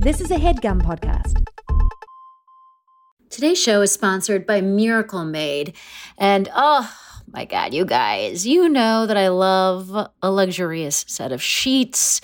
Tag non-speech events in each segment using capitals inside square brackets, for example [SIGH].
This is a headgum podcast. Today's show is sponsored by Miracle Made. And oh my God, you guys, you know that I love a luxurious set of sheets.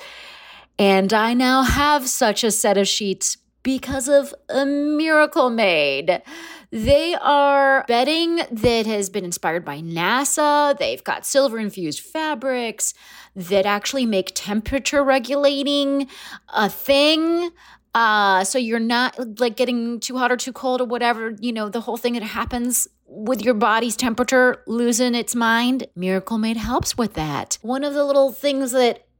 And I now have such a set of sheets because of a Miracle Made. They are bedding that has been inspired by NASA. They've got silver infused fabrics that actually make temperature regulating a thing. Uh, so you're not like getting too hot or too cold or whatever, you know, the whole thing that happens with your body's temperature losing its mind. Miracle Made helps with that. One of the little things that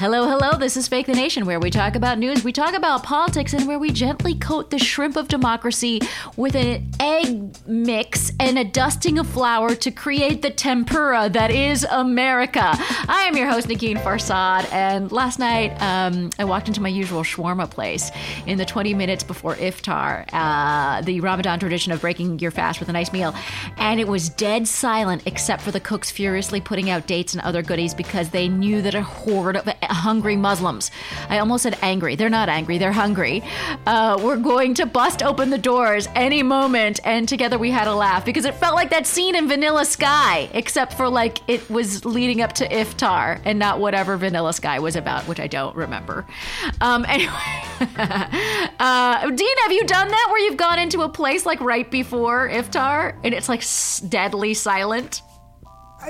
Hello, hello. This is Fake the Nation, where we talk about news, we talk about politics, and where we gently coat the shrimp of democracy with an egg mix and a dusting of flour to create the tempura that is America. I am your host, Negin Farsad, and last night um, I walked into my usual shawarma place in the 20 minutes before iftar, uh, the Ramadan tradition of breaking your fast with a nice meal, and it was dead silent except for the cooks furiously putting out dates and other goodies because they knew that a horde of hungry Muslims. I almost said angry. They're not angry, they're hungry. Uh, we're going to bust open the doors any moment. And together we had a laugh because it felt like that scene in Vanilla Sky, except for like it was leading up to Iftar and not whatever Vanilla Sky was about, which I don't remember. Um, [LAUGHS] anyway, uh, Dean, have you done that where you've gone into a place like right before Iftar and it's like deadly silent?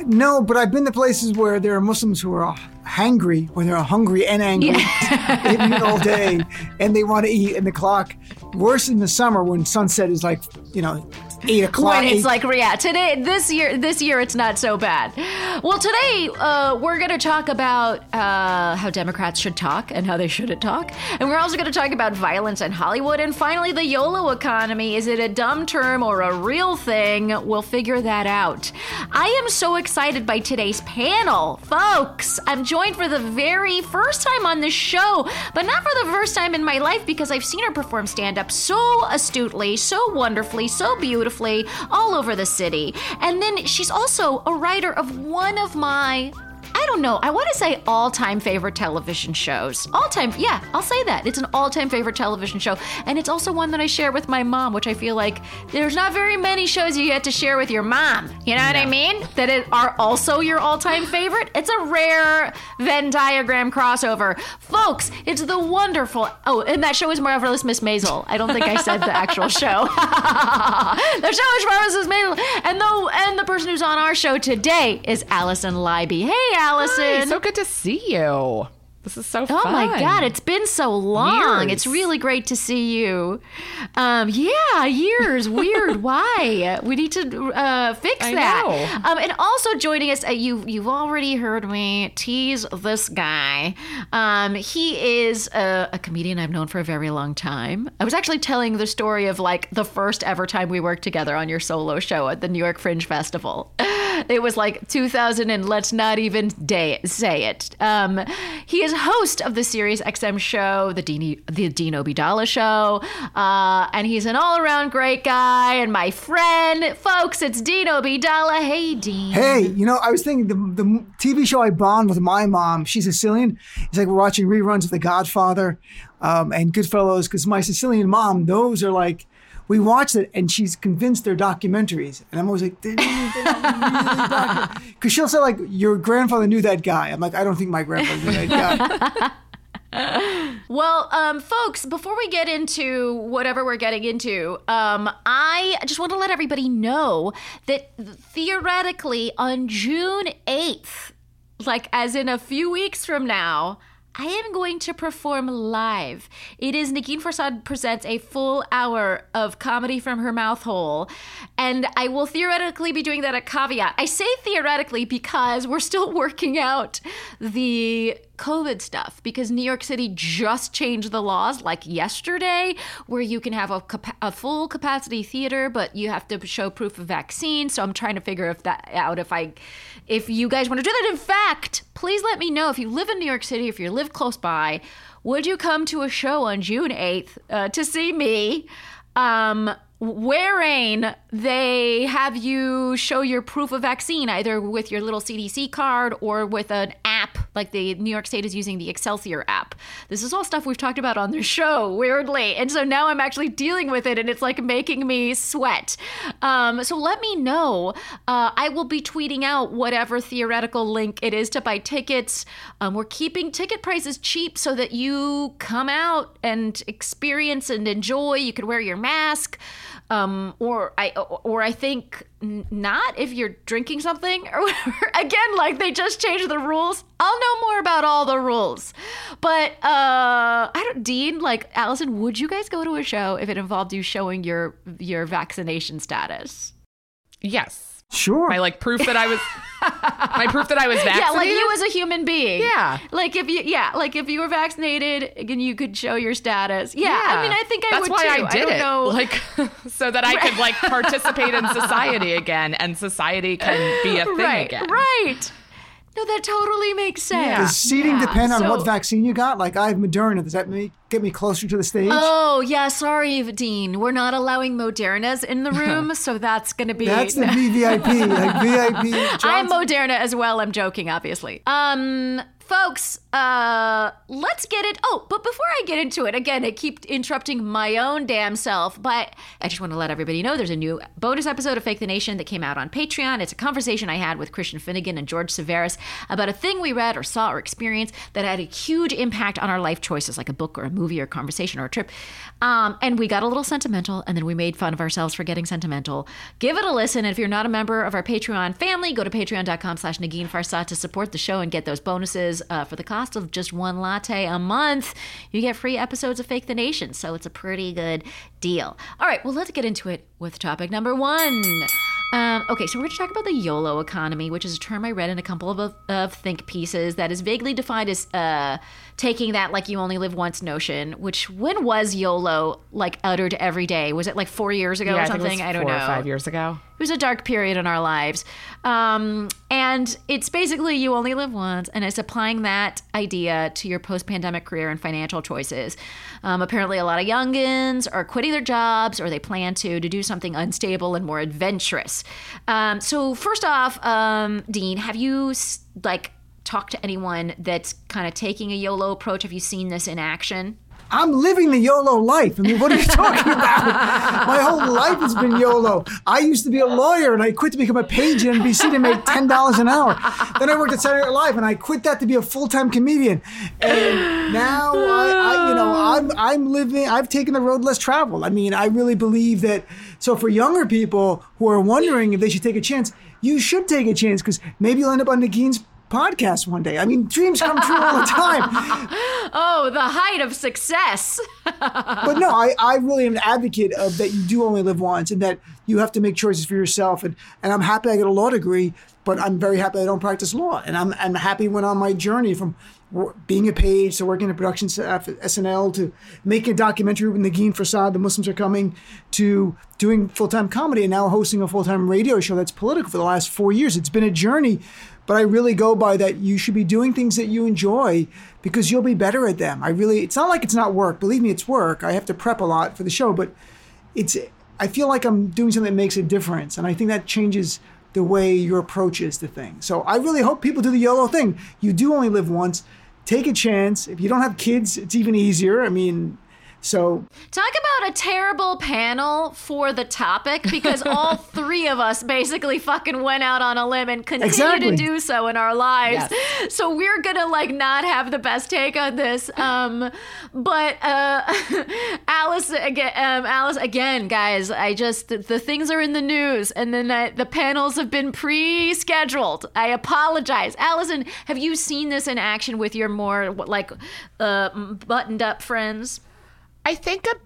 No, but I've been to places where there are Muslims who are hangry, when they're hungry and angry, yeah. [LAUGHS] they've eaten all day, and they want to eat. And the clock, worse in the summer when sunset is like, you know, eight o'clock. When it's eight. like yeah, today this year this year it's not so bad. Well, today uh, we're going to talk about uh, how Democrats should talk and how they shouldn't talk, and we're also going to talk about violence in Hollywood, and finally the YOLO economy. Is it a dumb term or a real thing? We'll figure that out. I am so excited by today's panel, folks. I'm joined for the very first time on this show, but not for the first time in my life because I've seen her perform stand up so astutely, so wonderfully, so beautifully beautifully all over the city. And then she's also a writer of one of my I don't know. I want to say all time favorite television shows. All time, yeah, I'll say that. It's an all time favorite television show. And it's also one that I share with my mom, which I feel like there's not very many shows you get to share with your mom. You know what I mean? That it are also your all time favorite. It's a rare Venn diagram crossover. Folks, it's the wonderful. Oh, and that show is Marvelous Miss Maisel. I don't think I said the actual [LAUGHS] show. [LAUGHS] the show is Marvelous Miss Maisel. And the, and the person who's on our show today is Alison Leiby. Hey, Alison. Hi, so good to see you. This is so fun. Oh my God, it's been so long. Years. It's really great to see you. Um, yeah, years. Weird. [LAUGHS] Why? We need to uh, fix I that. Um, and also joining us, uh, you, you've already heard me tease this guy. Um, he is a, a comedian I've known for a very long time. I was actually telling the story of like the first ever time we worked together on your solo show at the New York Fringe Festival. It was like 2000, and let's not even day, say it. Um, he is host of the Sirius XM show, the Dini, the Dean Obeidallah show, uh, and he's an all-around great guy and my friend, folks. It's Dean Obeidallah. Hey, Dean. Hey, you know, I was thinking the, the TV show I bond with my mom, she's Sicilian. It's like we're watching reruns of The Godfather um, and Goodfellas because my Sicilian mom, those are like, we watched it and she's convinced they're documentaries. And I'm always like, they're, really Because she'll say, like, your grandfather knew that guy. I'm like, I don't think my grandfather knew that guy. Well, um, folks, before we get into whatever we're getting into, um, I just want to let everybody know that theoretically on June 8th, like as in a few weeks from now, I am going to perform live. It is Negin Farsad presents a full hour of comedy from her mouth hole. And I will theoretically be doing that at Caveat. I say theoretically because we're still [LAUGHS] working out the COVID stuff because New York City just changed the laws like yesterday, where you can have a, a full capacity theater, but you have to show proof of vaccine. So I'm trying to figure if that out if I, if you guys want to do that. In fact, please let me know if you live in New York City, if you live close by, would you come to a show on June 8th uh, to see me? Um, they have you show your proof of vaccine either with your little CDC card or with an app like the New York State is using the Excelsior app. This is all stuff we've talked about on the show, weirdly. And so now I'm actually dealing with it and it's like making me sweat. Um, so let me know. Uh, I will be tweeting out whatever theoretical link it is to buy tickets. Um, we're keeping ticket prices cheap so that you come out and experience and enjoy. You could wear your mask um, or I or I think not if you're drinking something or [LAUGHS] whatever. Again, like they just changed the rules. I'll know more about all the rules, but uh, I don't. Dean, like Alison, would you guys go to a show if it involved you showing your your vaccination status? Yes. Sure. My like proof that I was my proof that I was vaccinated. [LAUGHS] Yeah, like you as a human being. Yeah. Like if you, yeah, like if you were vaccinated and you could show your status. Yeah. I mean, I think I That's would why too. I did don't it. know. Like [LAUGHS] so that I could like [LAUGHS] participate in society again and society can be a thing right, again. right. No, that totally makes sense. Does seating Yeah, depend on so- what vaccine you got? Like I have Moderna. Does that make, get me closer to the stage? Oh yeah, sorry, Dean. We're not allowing Modernas in the [LAUGHS] room, so that's gonna be. That's the VVIP, like VIP. [LAUGHS] I'm Moderna as well. I'm joking, obviously. Um, folks, uh, let's get it. Oh, but before I get into it, again, I keep interrupting my own damn self, but I just want to let everybody know there's a new bonus episode of Fake the Nation that came out on Patreon. It's a conversation I had with Christian Finnegan and George Severus about a thing we read or saw or experienced that had a huge impact on our life choices, like a book or a movie or a conversation or a trip. Um, and we got a little sentimental, and then we made fun of ourselves for getting sentimental. Give it a listen. And if you're not a member of our Patreon family, go to patreon.com slash Negin Farsad to support the show and get those bonuses uh, for the cost of just one latte a month. You get free episodes of Fake the Nation, so it's a pretty good deal. All right, well, let's get into it with topic number one. Um, okay, so we're going to talk about the YOLO economy, which is a term I read in a couple of, of think pieces that is vaguely defined as uh, taking that like you only live once notion. Which when was YOLO like uttered every day? Was it like four years ago Yeah, or I something? it was don't know. or five years ago. It was a dark period in our lives. Um, and it's basically you only live once, and it's applying that idea to your post pandemic career and financial choices. Um, apparently, a lot of youngins are quitting their jobs or they plan to to do something unstable and more adventurous. Um, so, first off, um, Dean, have you like talked to anyone that's kind of taking a YOLO approach? Have you seen this in action? I'm living the YOLO life. I mean, what are you talking [LAUGHS] about? My whole life has been YOLO. I used to be a lawyer and I quit to become a page at NBC to make $10 an hour. Then I worked at Saturday Night Live and I quit that to be a full-time comedian. And now I, I you know, I'm, I'm living, I've taken the road less traveled. I mean, I really believe that. So for younger people who are wondering if they should take a chance, you should take a chance because maybe you'll end up on Negin's podcast one day. I mean, dreams come true all the time. [LAUGHS] Oh, the height of success. [LAUGHS] but no, I, I really am an advocate of that you do only live once and that you have to make choices for yourself. And, and I'm happy I got a law degree, but I'm very happy I don't practice law. And I'm, I'm happy when on my journey from being a page to working in production staff uh, at SNL to making a documentary with Negin Farsad, The Muslims Are Coming, to doing full time comedy and now hosting a full time radio show that's political for the last four years. It's been a journey, but I really go by that you should be doing things that you enjoy because you'll be better at them. I really, it's not like it's not work. Believe me, it's work. I have to prep a lot for the show, but it's, I feel like I'm doing something that makes a difference. And I think that changes the way your approach is to things. So I really hope people do the YOLO thing. You do only live once. Take a chance. If you don't have kids, it's even easier. I mean, so Talk about a terrible panel for the topic because [LAUGHS] all three of us basically fucking went out on a limb and continue Exactly. to do so in our lives. So we're gonna like not have the best take on this. Um, but uh, [LAUGHS] Alice again, um, Alice again, guys. I just the, the things are in the news, and then I, the panels have been pre-scheduled. I apologize, Alison. Have you seen this in action with your more like uh, buttoned-up friends? I think a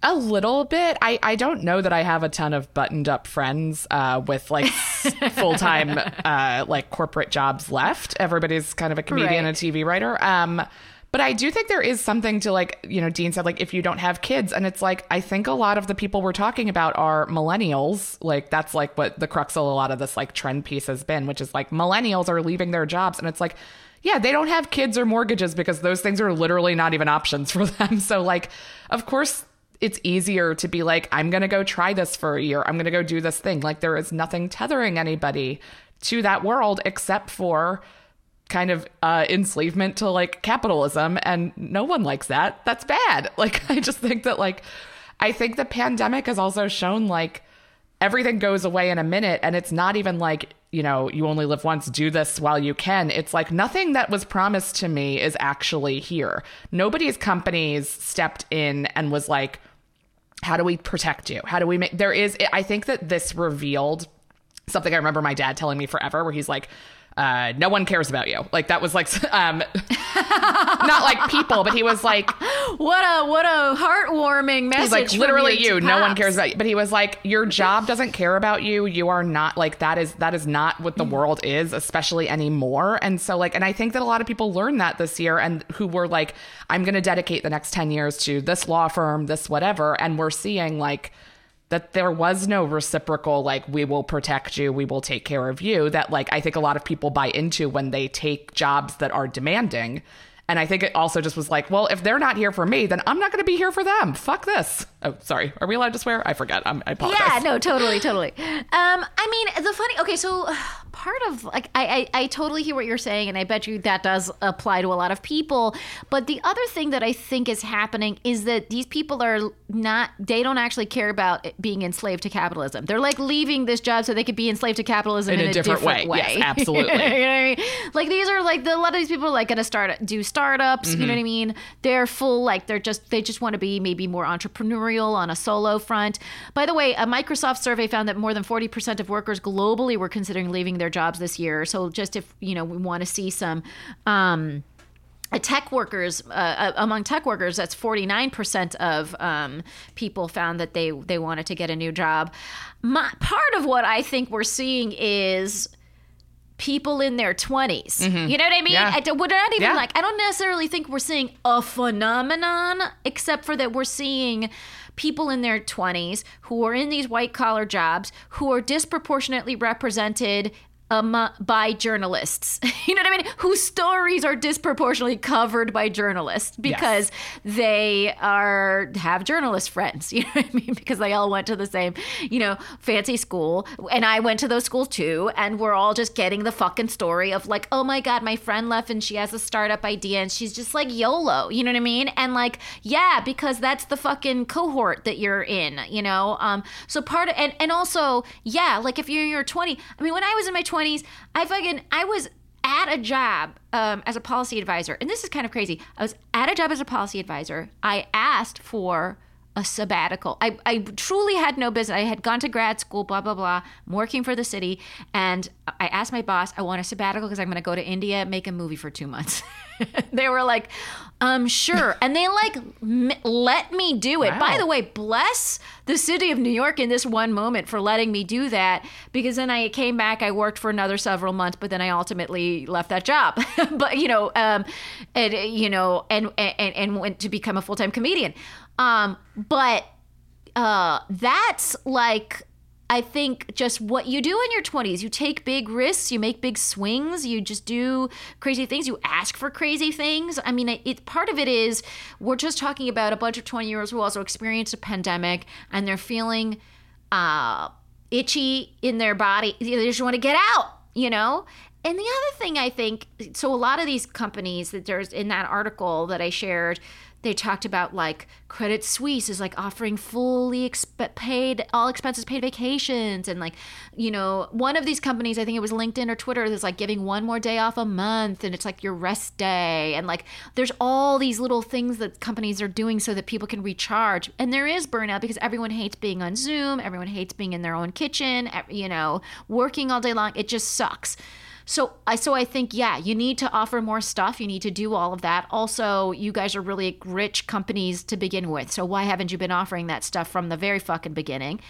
a little bit. I, I don't know that I have a ton of buttoned up friends uh, with like [LAUGHS] full time uh, like corporate jobs left. Everybody's kind of a comedian Right. and TV writer. Um, but I do think there is something to like you know Dean said like if you don't have kids and it's like I think a lot of the people we're talking about are millennials. Like that's like what the crux of a lot of this like trend piece has been, which is like millennials are leaving their jobs and it's like yeah, they don't have kids or mortgages because those things are literally not even options [LAUGHS] for them. So like of course it's easier to be like, I'm going to go try this for a year. I'm going to go do this thing. Like, there is nothing tethering anybody to that world except for kind of uh, enslavement to like capitalism. And no one likes that. That's bad. [LAUGHS] Like, I just think that, like, I think the pandemic has also shown like everything goes away in a minute. And it's not even like, you know, you only live once, do this while you can. It's like nothing that was promised to me is actually here. Nobody's companies stepped in and was like, how do we protect you? How do we make there is I think that this revealed something I remember my dad telling me forever where he's like uh, no one cares about you. Like that was like, [LAUGHS] um, not like people, but he was like, [LAUGHS] What a what a heartwarming message. he's like literally you. No one cares about you. But he was like, your job doesn't care about you. You are not like that is that is not what the world is, especially anymore. And so like, and I think that a lot of people learned that this year, and who were like, I'm going to dedicate the next ten years to this law firm, this whatever, and we're seeing like that there was no reciprocal like we will protect you we will take care of you that like i think a lot of people buy into when they take jobs that are demanding. And i think it also just was like well if they're not here for me then i'm not going to be here for them. Fuck this oh sorry are we allowed to swear i forget I'm, i apologize Yeah, no, totally, totally. Um, I mean, the funny. Okay, so part of like I, I I totally hear what you're saying, and I bet you that does apply to a lot of people. But the other thing that I think is happening is that these people are not. They don't actually care about being enslaved to capitalism. They're like leaving this job so they could be enslaved to capitalism in, In a different way. Yes, absolutely. [LAUGHS] you know what I mean? Like these are like the, a lot of these people are like going to start do startups. You know Mm-hmm. what I mean? They're full like they're just they just want to be maybe more entrepreneurial on a solo front. By the way, a Microsoft survey found that more than forty percent of workers globally were considering leaving their jobs this year. So just if you know we want to see some. Um, tech workers uh, among tech workers that's 49% of um, people found that they they wanted to get a new job My, part of what i think we're seeing is people in their 20s you know what i mean Yeah. I we're not even Yeah. like i don't necessarily think we're seeing a phenomenon except for that we're seeing people in their 20s who are in these white collar jobs who are disproportionately represented um, by journalists. [LAUGHS] You know what I mean? Whose stories are disproportionately covered by journalists because they are have journalist friends. [LAUGHS] You know what I mean? Because they all went to the same, you know, fancy school, and I went to those schools too, and we're all just getting the fucking story of like, oh my god, my friend left and she has a startup idea, and she's just like YOLO. You know what I mean? And like, yeah, because that's the fucking cohort that you're in. You know, um, so part of and and also, yeah, like if you're in your 20, I mean, when I was in my 20s, I fucking I was at a job um, as a policy advisor, and this is kind of crazy. I was at a job as a policy advisor. I asked for a sabbatical. I, I truly had no business. I had gone to grad school, blah, blah, blah. I'm working for the city. And I asked my boss, I want a sabbatical because I'm going to go to India, make a movie for two months. [LAUGHS] they were like, um, sure. And they like m- let me do it. By the way, bless the city of New York in this one moment for letting me do that because then I came back, I worked for another several months, but then I ultimately left that job. [LAUGHS] but, you know, um, and, you know, and, and, and went to become a full time comedian. Um, but uh, that's like I think just what you do in your 20s. You take big risks, you make big swings, you just do crazy things, you ask for crazy things. I mean, it, it part of it is we're just talking about a bunch of 20 year olds who also experienced a pandemic and they're feeling uh, itchy in their body. They just want to get out, you know? And the other thing I think, so a lot of these companies that there's in that article that I shared, they talked about like Credit Suisse is like offering fully exp- paid, all expenses paid vacations. And like, you know, one of these companies, I think it was LinkedIn or Twitter, is like giving one more day off a month and it's like your rest day. And like, there's all these little things that companies are doing so that people can recharge. And there is burnout because everyone hates being on Zoom, everyone hates being in their own kitchen, you know, working all day long. It just sucks. So I so I think yeah, you need to offer more stuff. You need to do all of that. Also, you guys are really rich companies to begin with. So why haven't you been offering that stuff from the very fucking beginning?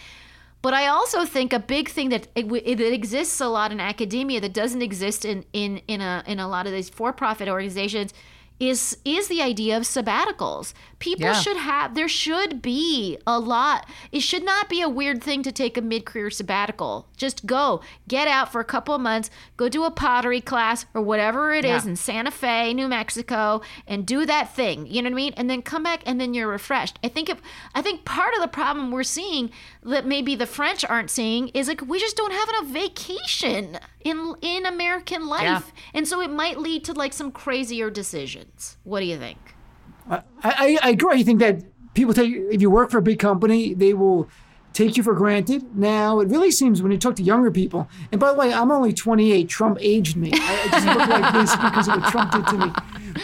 But I also think a big thing that it, it exists a lot in academia that doesn't exist in in in a in a lot of these for-profit organizations is is the idea of sabbaticals. People Yeah. should have there should be a lot. It should not be a weird thing to take a mid-career sabbatical. Just go, get out for a couple of months, go do a pottery class or whatever it is Yeah. in Santa Fe, New Mexico, and do that thing. You know what I mean? And then come back and then you're refreshed. I think if I think part of the problem we're seeing that maybe the French aren't seeing is like we just don't have enough vacation in in American life. Yeah. And so it might lead to like some crazier What do you think? I, I, I agree. I think that people take if you work for a big company, they will take you for granted. Now it really seems when you talk to younger people, and by the way, I'm only 28. Trump aged me. I, I just look like this because of what Trump did to me.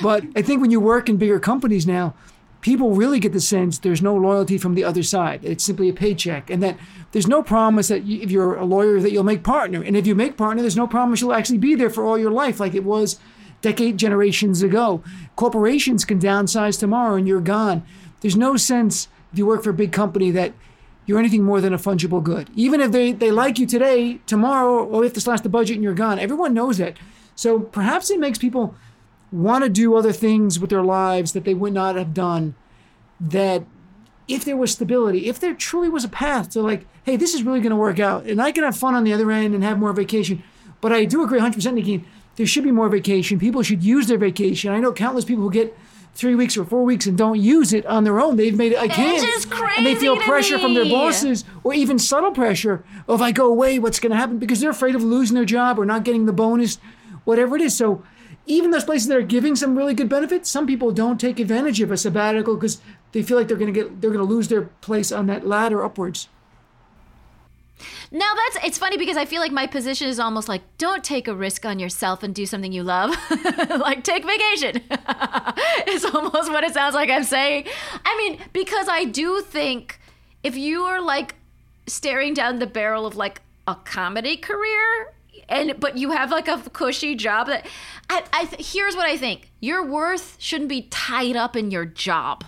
But I think when you work in bigger companies now, people really get the sense there's no loyalty from the other side. It's simply a paycheck, and that there's no promise that you, if you're a lawyer that you'll make partner, and if you make partner, there's no promise you'll actually be there for all your life, like it was decade generations ago. Corporations can downsize tomorrow and you're gone. There's no sense if you work for a big company that you're anything more than a fungible good. Even if they, they like you today, tomorrow, or if to slash the budget and you're gone. Everyone knows that. So perhaps it makes people want to do other things with their lives that they would not have done that if there was stability, if there truly was a path to like, hey, this is really going to work out, and I can have fun on the other end and have more vacation. But I do agree 100%, Nikki, there should be more vacation. People should use their vacation. I know countless people who get three weeks or four weeks and don't use it on their own. They've made it, I can't. is and they feel pressure from their bosses or even subtle pressure of, if I go away, what's going to happen? Because they're afraid of losing their job or not getting the bonus, whatever it is. So even those places that are giving some really good benefits, some people don't take advantage of a sabbatical because they feel like they're going to get they're going to lose their place on that ladder upwards. Now that's it's funny because I feel like my position is almost like don't take a risk on yourself and do something you love. [LAUGHS] like take vacation. [LAUGHS] it's almost what it sounds like I'm saying. I mean, because I do think if you are like staring down the barrel of like a comedy career and but you have like a cushy job that I, I here's what I think. Your worth shouldn't be tied up in your job.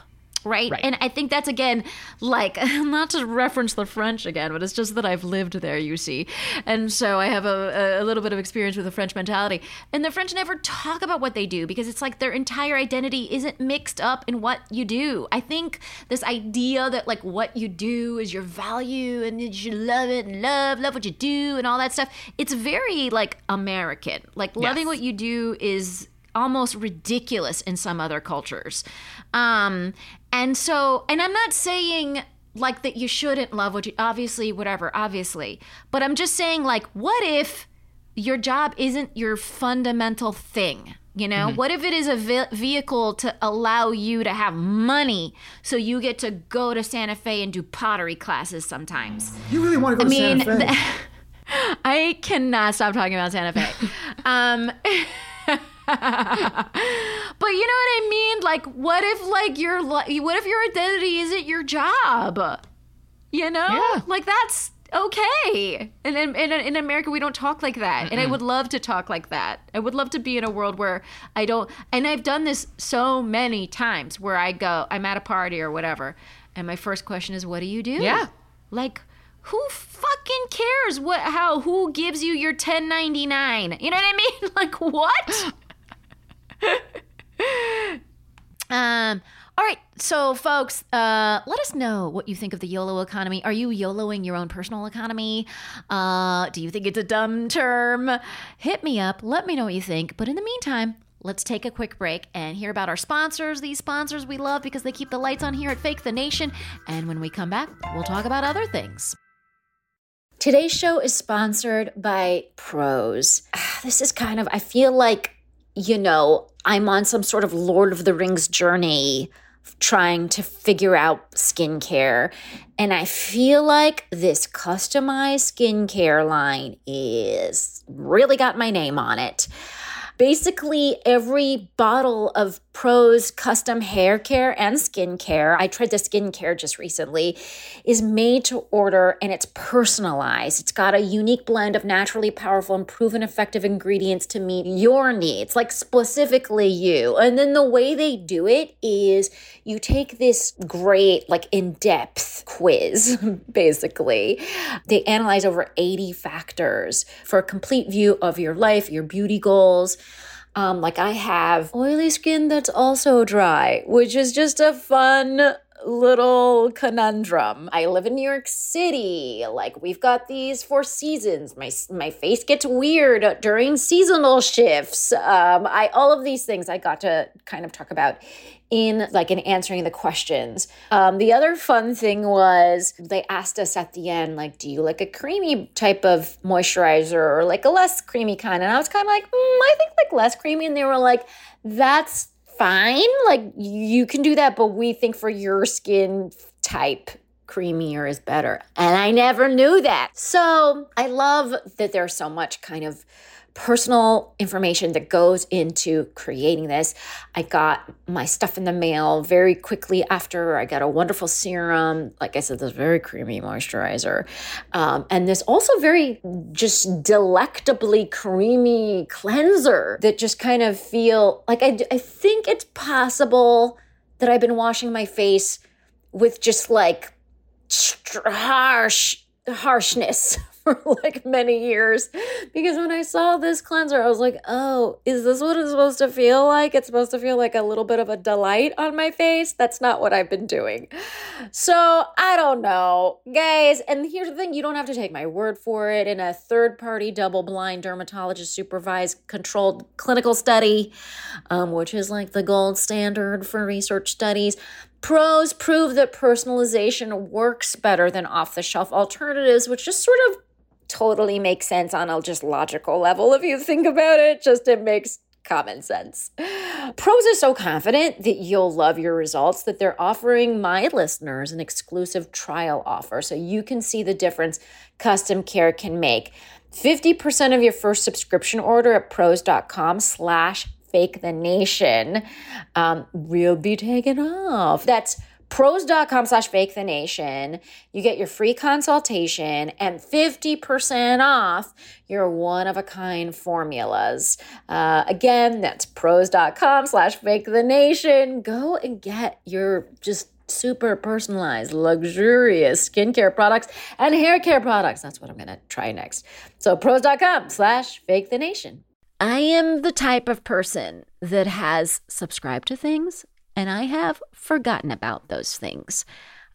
Right? Right. And I think that's again like [LAUGHS] not to reference the French again, but it's just that I've lived there, you see, and so I have a, a little bit of experience with the French mentality. And the French never talk about what they do because it's like their entire identity isn't mixed up in what you do. I think this idea that like what you do is your value and you should love it and love love what you do and all that stuff. It's very like American. Like loving Yes. what you do is almost ridiculous in some other cultures. Um, and so, and I'm not saying like that you shouldn't love what you obviously whatever obviously but i'm just saying like what if your job isn't your fundamental thing you know what if it is a ve- vehicle to allow you to have money so you get to go to santa fe and do pottery classes sometimes You really want to go I to mean, Santa Fe? the- [LAUGHS] I cannot stop talking about Santa Fe. [LAUGHS] um, [LAUGHS] but you know what I mean? Like, what if like your what if your identity isn't your job? You know, Yeah. like that's okay. And in, in, in America, we don't talk like that. And I would love to talk like that. I would love to be in a world where I don't. And I've done this so many times where I go, I'm at a party or whatever, and my first question is, "What do you do?" Yeah. Like. Who fucking cares what how who gives you your 1099? You know what I mean? [LAUGHS] Like what? [LAUGHS] [LAUGHS] Um, all right, so folks, uh, let us know what you think of the YOLO economy. Are you YOLOing your own personal economy? Uh, do you think it's a dumb term? Hit me up. Let me know what you think. But in the meantime, let's take a quick break and hear about our sponsors. These sponsors we love because they keep the lights on here at Fake the Nation. And when we come back, we'll talk about other things. Today's show is sponsored by Prose. [SIGHS] This is kind of, I feel like, you know, I'm on some sort of Lord of the Rings journey trying to figure out skincare. And I feel like this customized skincare line is really got my name on it. Basically, every bottle of Prose custom hair care and skincare, I tried the skincare just recently, is made to order and it's personalized. It's got a unique blend of naturally powerful and proven effective ingredients to meet your needs, like specifically you. And then the way they do it is you take this great, like in depth quiz, [LAUGHS] basically. They analyze over 80 factors for a complete view of your life, your beauty goals. Um, like I have oily skin that's also dry, which is just a fun little conundrum. I live in New York City. Like we've got these four seasons. My my face gets weird during seasonal shifts. Um, I all of these things I got to kind of talk about in like in answering the questions. Um, the other fun thing was they asked us at the end, like, do you like a creamy type of moisturizer or like a less creamy kind? And I was kind of like, mm, I think like less creamy. And they were like, that's fine. Like you can do that, but we think for your skin type creamier is better. And I never knew that. So I love that there's so much kind of personal information that goes into creating this. I got my stuff in the mail very quickly after. I got a wonderful serum. Like I said, this very creamy moisturizer. Um, and this also very just delectably creamy cleanser that just kind of feel like I, I think it's possible that I've been washing my face with just like harsh harshness for like many years because when I saw this cleanser, I was like, oh, is this what it's supposed to feel like? It's supposed to feel like a little bit of a delight on my face. That's not what I've been doing. So I don't know, guys. And here's the thing you don't have to take my word for it. In a third party, double blind, dermatologist supervised, controlled clinical study, um, which is like the gold standard for research studies, Prose prove that personalization works better than off the shelf alternatives, which just sort of totally makes sense on a just logical level if you think about it. Just it makes common sense. Prose is so confident that you'll love your results that they're offering my listeners an exclusive trial offer so you can see the difference custom care can make. 50% of your first subscription order at prose.com slash fake the nation um, will be taken off. That's prose.com slash fake the nation. You get your free consultation and 50% off your one of a kind formulas. Uh, again, that's prose.com slash fake the nation. Go and get your just super personalized, luxurious skincare products and hair care products. That's what I'm going to try next. So prose.com slash fake the nation. I am the type of person that has subscribed to things and I have forgotten about those things.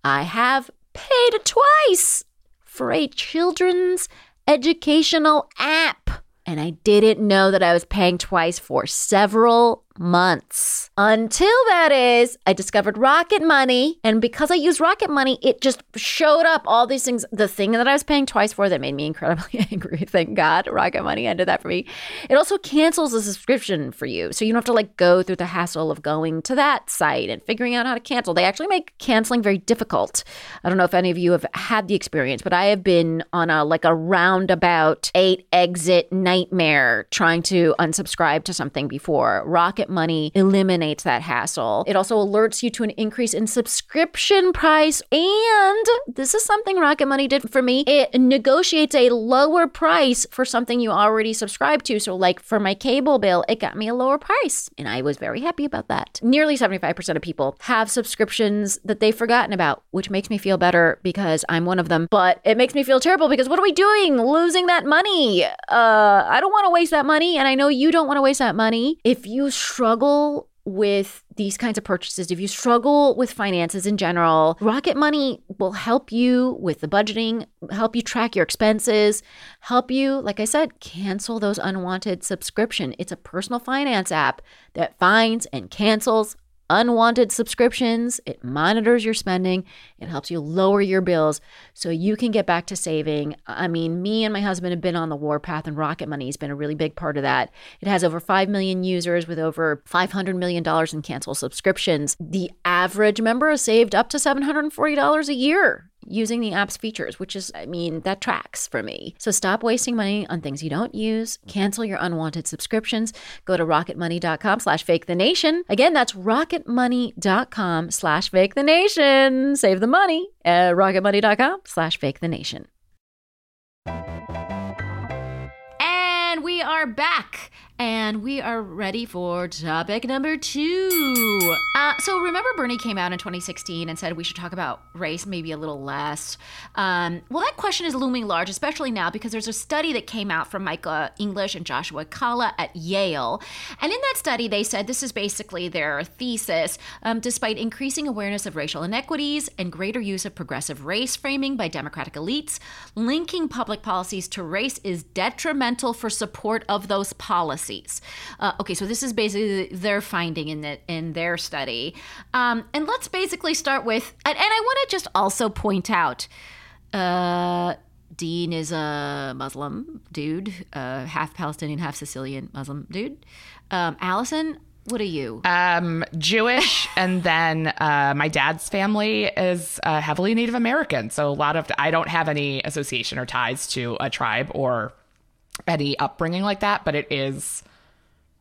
I have paid twice for a children's educational app. And I didn't know that I was paying twice for several months. Until that is, I discovered Rocket Money. And because I use Rocket Money, it just showed up all these things. The thing that I was paying twice for that made me incredibly [LAUGHS] angry. Thank God Rocket Money ended that for me. It also cancels the subscription for you. So you don't have to like go through the hassle of going to that site and figuring out how to cancel. They actually make canceling very difficult. I don't know if any of you have had the experience, but I have been on a like a roundabout eight exit nightmare trying to unsubscribe to something before. Rocket Money eliminates that hassle. It also alerts you to an increase in subscription price. And this is something Rocket Money did for me. It negotiates a lower price for something you already subscribe to. So, like for my cable bill, it got me a lower price. And I was very happy about that. Nearly 75% of people have subscriptions that they've forgotten about, which makes me feel better because I'm one of them. But it makes me feel terrible because what are we doing? Losing that money. Uh, I don't want to waste that money. And I know you don't want to waste that money. If you struggle with these kinds of purchases, if you struggle with finances in general, Rocket Money will help you with the budgeting, help you track your expenses, help you, like I said, cancel those unwanted subscription. It's a personal finance app that finds and cancels unwanted subscriptions. It monitors your spending. It helps you lower your bills so you can get back to saving. I mean, me and my husband have been on the warpath, and Rocket Money has been a really big part of that. It has over 5 million users with over $500 million in canceled subscriptions. The average member has saved up to $740 a year using the app's features, which is, I mean, that tracks for me. So stop wasting money on things you don't use. Cancel your unwanted subscriptions. Go to rocketmoney.com slash fake the nation. Again, that's rocketmoney.com slash fake the nation. Save the money at rocketmoney.com slash fake the nation. And we are back and we are ready for topic number two. Uh, so, remember, Bernie came out in 2016 and said we should talk about race maybe a little less. Um, well, that question is looming large, especially now because there's a study that came out from Micah English and Joshua Kalla at Yale. And in that study, they said this is basically their thesis um, despite increasing awareness of racial inequities and greater use of progressive race framing by Democratic elites, linking public policies to race is detrimental for support of those policies. Uh, okay, so this is basically their finding in the, in their study, um, and let's basically start with. And, and I want to just also point out. Uh, Dean is a Muslim dude, uh, half Palestinian, half Sicilian Muslim dude. Um, Alison, what are you? Um, Jewish, [LAUGHS] and then uh, my dad's family is uh, heavily Native American. So a lot of I don't have any association or ties to a tribe or any upbringing like that, but it is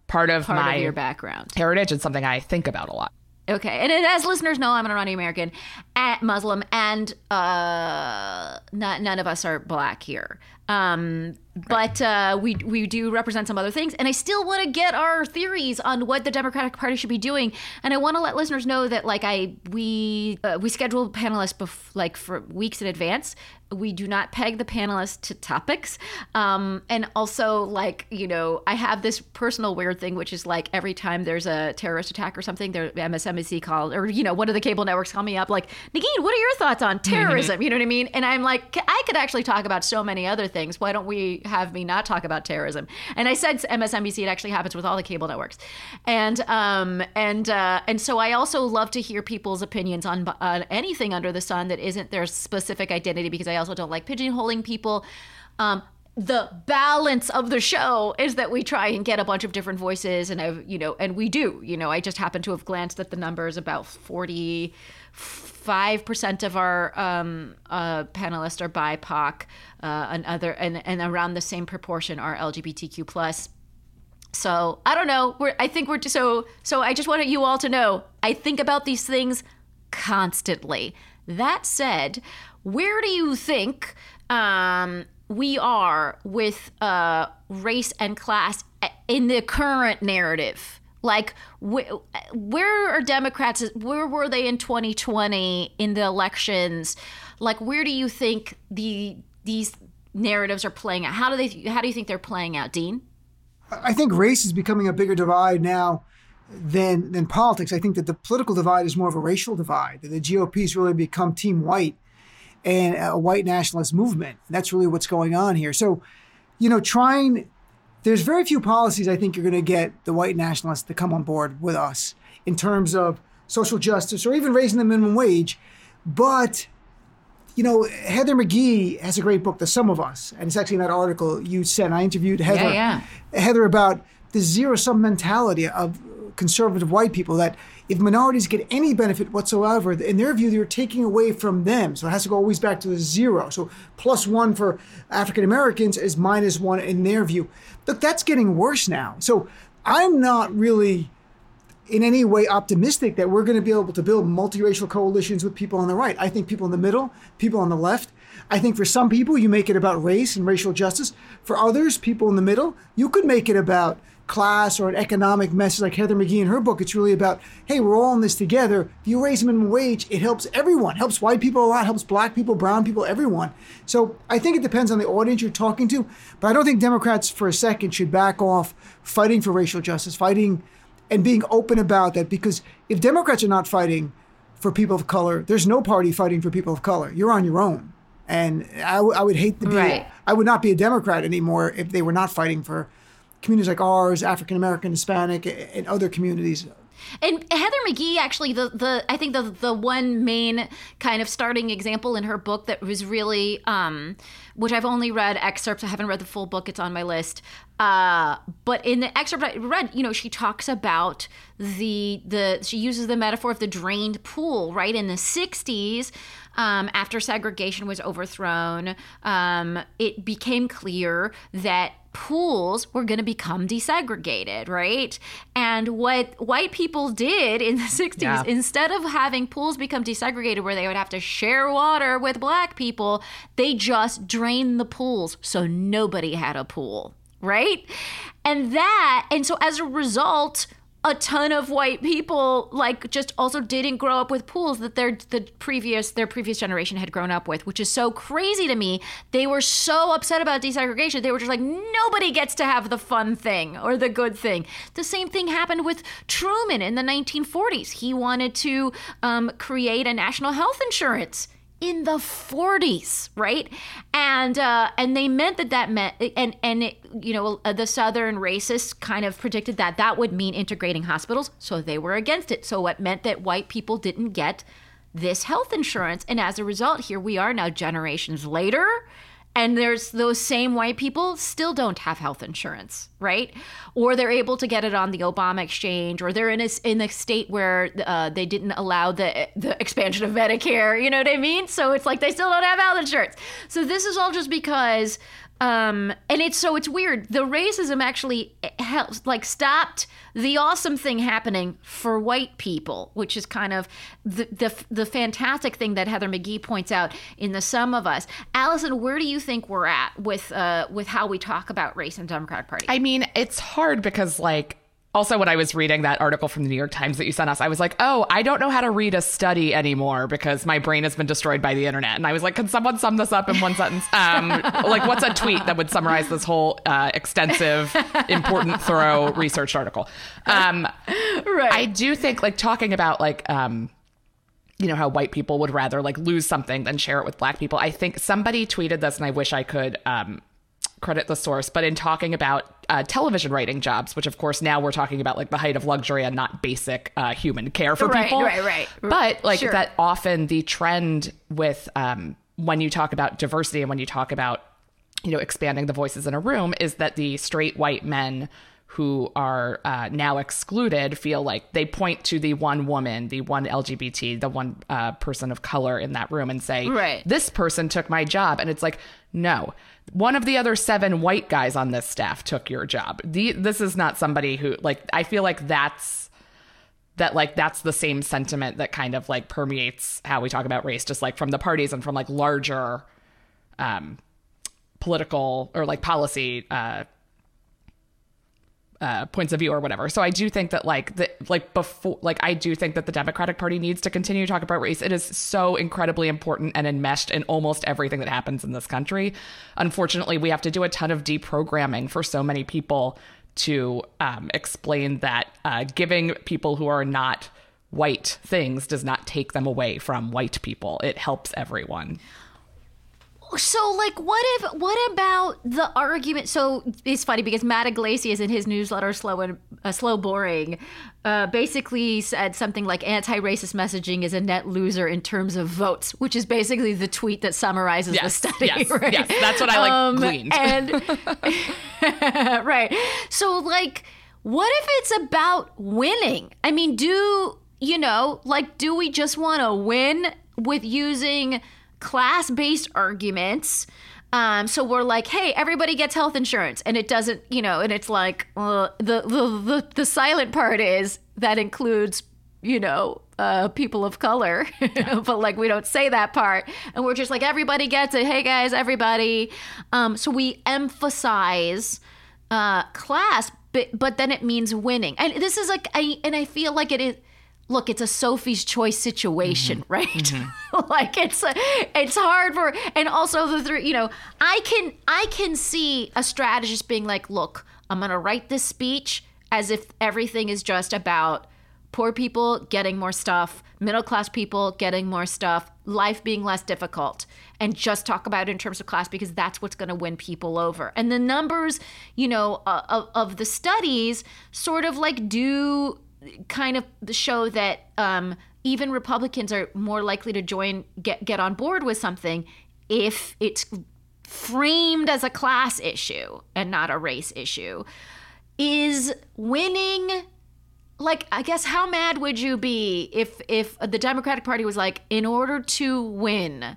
part of Part my of your background. heritage and something I think about a lot. Okay, and as listeners know, I'm an Iranian American, at Muslim, and uh, not, none of us are black here. Um, but uh, we we do represent some other things, and I still want to get our theories on what the Democratic Party should be doing, and I want to let listeners know that like I we uh, we schedule panelists bef- like for weeks in advance. We do not peg the panelists to topics, um, and also like you know I have this personal weird thing, which is like every time there's a terrorist attack or something, there MSNBC called or you know one of the cable networks call me up like Negin, what are your thoughts on terrorism? [LAUGHS] You know what I mean? And I'm like, I could actually talk about so many other things. Why don't we have me not talk about terrorism? And I said MSNBC. It actually happens with all the cable networks, and um and uh, and so I also love to hear people's opinions on on anything under the sun that isn't their specific identity because I also don't like pigeonholing people. Um, the balance of the show is that we try and get a bunch of different voices and I've, you know, and we do, you know, I just happen to have glanced at the numbers about 45% of our um, uh, panelists are BIPOC, uh, and other, and, and around the same proportion are LGBTQ plus. So I don't know. We're, I think we're just, so, so I just wanted you all to know, I think about these things constantly. That said, where do you think um, we are with uh, race and class in the current narrative? Like, wh- where are Democrats? Where were they in 2020 in the elections? Like, where do you think the these narratives are playing out? How do they? How do you think they're playing out, Dean? I think race is becoming a bigger divide now than than politics. I think that the political divide is more of a racial divide. That the GOP GOP's really become team white and a white nationalist movement. That's really what's going on here. So, you know, trying there's very few policies I think you're going to get the white nationalists to come on board with us in terms of social justice or even raising the minimum wage. But you know, Heather McGhee has a great book, The Sum of Us, and it's actually in that article you sent. I interviewed Heather, yeah, yeah. Heather about the zero sum mentality of conservative white people that if minorities get any benefit whatsoever, in their view, they're taking away from them. So it has to go always back to the zero. So plus one for African Americans is minus one in their view. Look, that's getting worse now. So I'm not really in any way optimistic that we're going to be able to build multiracial coalitions with people on the right. I think people in the middle, people on the left. I think for some people, you make it about race and racial justice. For others, people in the middle, you could make it about class or an economic message like Heather McGhee in her book. It's really about, hey, we're all in this together. If you raise minimum wage, it helps everyone, helps white people a lot, helps black people, brown people, everyone. So I think it depends on the audience you're talking to. But I don't think Democrats for a second should back off fighting for racial justice, fighting and being open about that. Because if Democrats are not fighting for people of color, there's no party fighting for people of color. You're on your own. And I, w- I would hate to be, Right. I would not be a Democrat anymore if they were not fighting for communities like ours, African American, Hispanic, and other communities. And Heather McGhee, actually, the the I think the the one main kind of starting example in her book that was really, um, which I've only read excerpts. I haven't read the full book. It's on my list. Uh, but in the excerpt I read, you know, she talks about the the she uses the metaphor of the drained pool, right? In the '60s, um, after segregation was overthrown, um, it became clear that pools were going to become desegregated, right? And what white people did in the [LAUGHS] 60s, Yeah. instead of having pools become desegregated where they would have to share water with black people, they just drained the pools so nobody had a pool, right? And that, and so as a result, a ton of white people like just also didn't grow up with pools that their the previous their previous generation had grown up with, which is so crazy to me. They were so upset about desegregation. They were just like nobody gets to have the fun thing or the good thing. The same thing happened with Truman in the 1940s. He wanted to um, create a national health insurance in the 40s, right? And uh, and they meant that that meant and and it, you know uh, the Southern racists kind of predicted that that would mean integrating hospitals, so they were against it. So it meant that white people didn't get this health insurance, and as a result, here we are now generations later. And there's those same white people still don't have health insurance, right? Or they're able to get it on the Obama exchange, or they're in a, in a state where uh, they didn't allow the the expansion of Medicare. You know what I mean? So it's like they still don't have health insurance. So this is all just because, um, and it's so it's weird. The racism actually helps, like stopped the awesome thing happening for white people, which is kind of the, the the fantastic thing that Heather McGhee points out in the Sum of Us. Alison, where do you think we're at with uh, with how we talk about race in Democratic Party? I mean, it's hard because like also when I was reading that article from the New York Times that you sent us, I was like, "Oh, I don't know how to read a study anymore because my brain has been destroyed by the internet." And I was like, "Can someone sum this up in one sentence?" Um, [LAUGHS] like, what's a tweet that would summarize this whole uh, extensive, important, thorough research article? Um, right. I do think like talking about like um you know how white people would rather like lose something than share it with black people. I think somebody tweeted this and I wish I could um credit the source, but in talking about uh, television writing jobs, which of course now we're talking about like the height of luxury and not basic uh, human care for Right, people. right, right. Right. But like Sure. that often the trend with um, when you talk about diversity and when you talk about you know expanding the voices in a room is that the straight white men who are uh, now excluded feel like they point to the one woman, the one LGBT, the one uh, person of color in that room and say, Right. this person took my job. And it's like, no, one of the other seven white guys on this staff took your job. The, this is not somebody who, like, I feel like that's that like that's the same sentiment that kind of like permeates how we talk about race just like from the parties and from like larger um political or like policy uh uh, points of view or whatever. So I do think that like the like before like I do think that the Democratic Party needs to continue to talk about race. It is so incredibly important and enmeshed in almost everything that happens in this country. Unfortunately, we have to do a ton of deprogramming for so many people to um, explain that uh, giving people who are not white things does not take them away from white people. It helps everyone. So, like, what if? What about the argument? So it's funny because Matt Yglesias in his newsletter, "Slow and uh, Slow Boring," uh, basically said something like "anti-racist messaging is a net loser in terms of votes," which is basically the tweet that summarizes the study. yes, [LAUGHS] right? yes. That's what I, like, gleaned. And [LAUGHS] [LAUGHS] right. So, like, what if it's about winning? I mean, do you know? Like, do we just want to win with using? Class-based arguments um, so we're like hey everybody gets health insurance and it doesn't you know and it's like uh, the, the the the silent part is that includes you know, uh, people of color, [LAUGHS] but like we don't say that part. And we're just like, everybody gets it. Hey guys, everybody. Um, so we emphasize uh, class, but, but then it means winning. And this is like, I, and I feel like it is, look, it's a Sophie's choice situation, mm-hmm. right? Mm-hmm. [LAUGHS] like it's, a, it's hard for, and also the three, you know, I can, I can see a strategist being like, look, I'm going to write this speech as if everything is just about poor people getting more stuff, middle class people getting more stuff, life being less difficult, and just talk about it in terms of class because that's what's going to win people over. And the numbers, you know, uh, of, of, the studies sort of like do kind of show that um, even Republicans are more likely to join, get get on board with something if it's framed as a class issue and not a race issue. Is winning like I guess how mad would you be if if the Democratic Party was like in order to win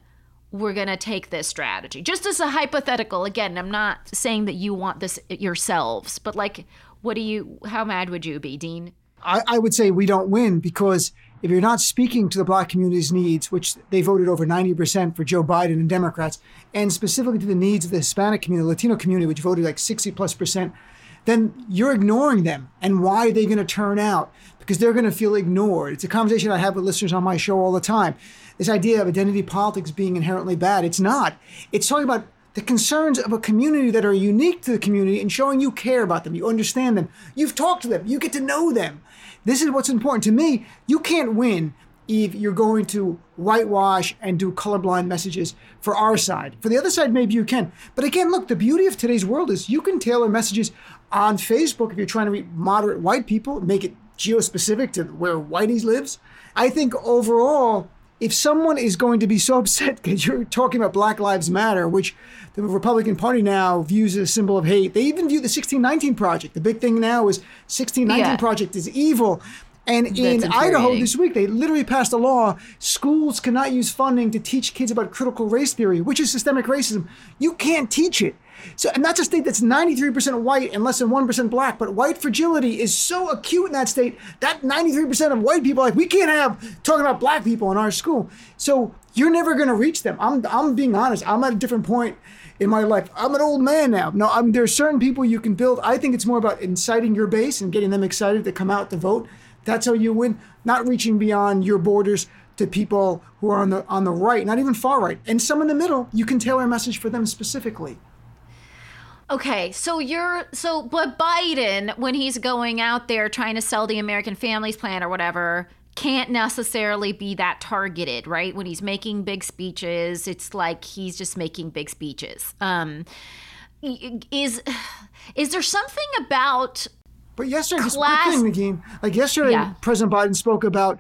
we're going to take this strategy. Just as a hypothetical again, I'm not saying that you want this yourselves, but like what do you how mad would you be, Dean? I, I would say we don't win because if you're not speaking to the black community's needs, which they voted over 90% for Joe Biden and Democrats, and specifically to the needs of the Hispanic community, Latino community, which voted like 60 plus percent then you're ignoring them. And why are they going to turn out? Because they're going to feel ignored. It's a conversation I have with listeners on my show all the time. This idea of identity politics being inherently bad, it's not. It's talking about the concerns of a community that are unique to the community and showing you care about them, you understand them, you've talked to them, you get to know them. This is what's important to me. You can't win if you're going to whitewash and do colorblind messages for our side. For the other side, maybe you can. But again, look, the beauty of today's world is you can tailor messages on Facebook if you're trying to reach moderate white people, make it geo-specific to where whiteies lives. I think overall, if someone is going to be so [LAUGHS] upset because you're talking about Black Lives Matter, which the Republican Party now views as a symbol of hate, they even view the 1619 Project. The big thing now is 1619 yeah. Project is evil. And in Idaho this week, they literally passed a law schools cannot use funding to teach kids about critical race theory, which is systemic racism. You can't teach it. So, and that's a state that's 93% white and less than 1% black. But white fragility is so acute in that state that 93% of white people like, we can't have talking about black people in our school. So you're never going to reach them. I'm, I'm being honest. I'm at a different point in my life. I'm an old man now. No, I'm, there are certain people you can build. I think it's more about inciting your base and getting them excited to come out to vote. That's how you win, not reaching beyond your borders to people who are on the on the right, not even far right, and some in the middle. You can tailor a message for them specifically. Okay, so you're so but Biden when he's going out there trying to sell the American Families Plan or whatever can't necessarily be that targeted, right? When he's making big speeches, it's like he's just making big speeches. Um is is there something about but yesterday, class- just quick thing, like yesterday, yeah. President Biden spoke about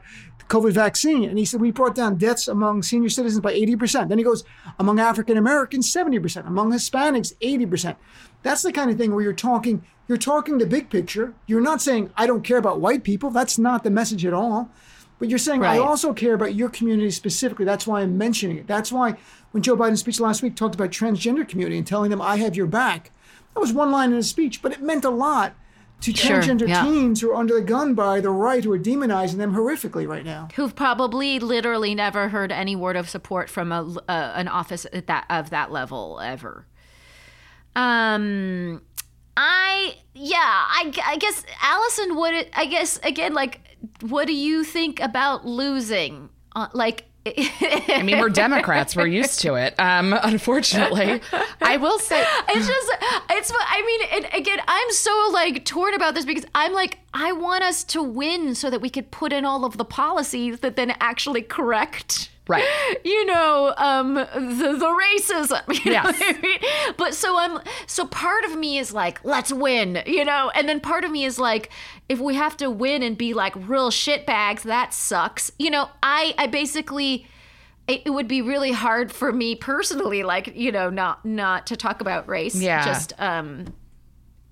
COVID vaccine. And he said, we brought down deaths among senior citizens by 80%. Then he goes, among African Americans, 70%, among Hispanics, 80%. That's the kind of thing where you're talking, you're talking the big picture. You're not saying, I don't care about white people. That's not the message at all. But you're saying, right. I also care about your community specifically. That's why I'm mentioning it. That's why when Joe Biden's speech last week talked about transgender community and telling them, I have your back, that was one line in his speech, but it meant a lot to transgender sure, yeah. teens who are under the gun by the right who are demonizing them horrifically right now. Who've probably literally never heard any word of support from a, uh, an office at that of that level ever. Um, I yeah, I, I guess Alison, what I guess again, like, what do you think about losing? Uh, like [LAUGHS] I mean, we're Democrats. We're used to it. Um, unfortunately, I will say it's just it's. I mean, it, again, I'm so like torn about this because I'm like, I want us to win so that we could put in all of the policies that then actually correct right. [LAUGHS] You know um the, the racism [LAUGHS] you yes. I mean? but so i'm so part of me is like let's win you know? And then part of me is like if we have to win and be like real shit bags that sucks. You know i i basically it, would be really hard for me personally like you know not not to talk about race. Yeah. Just um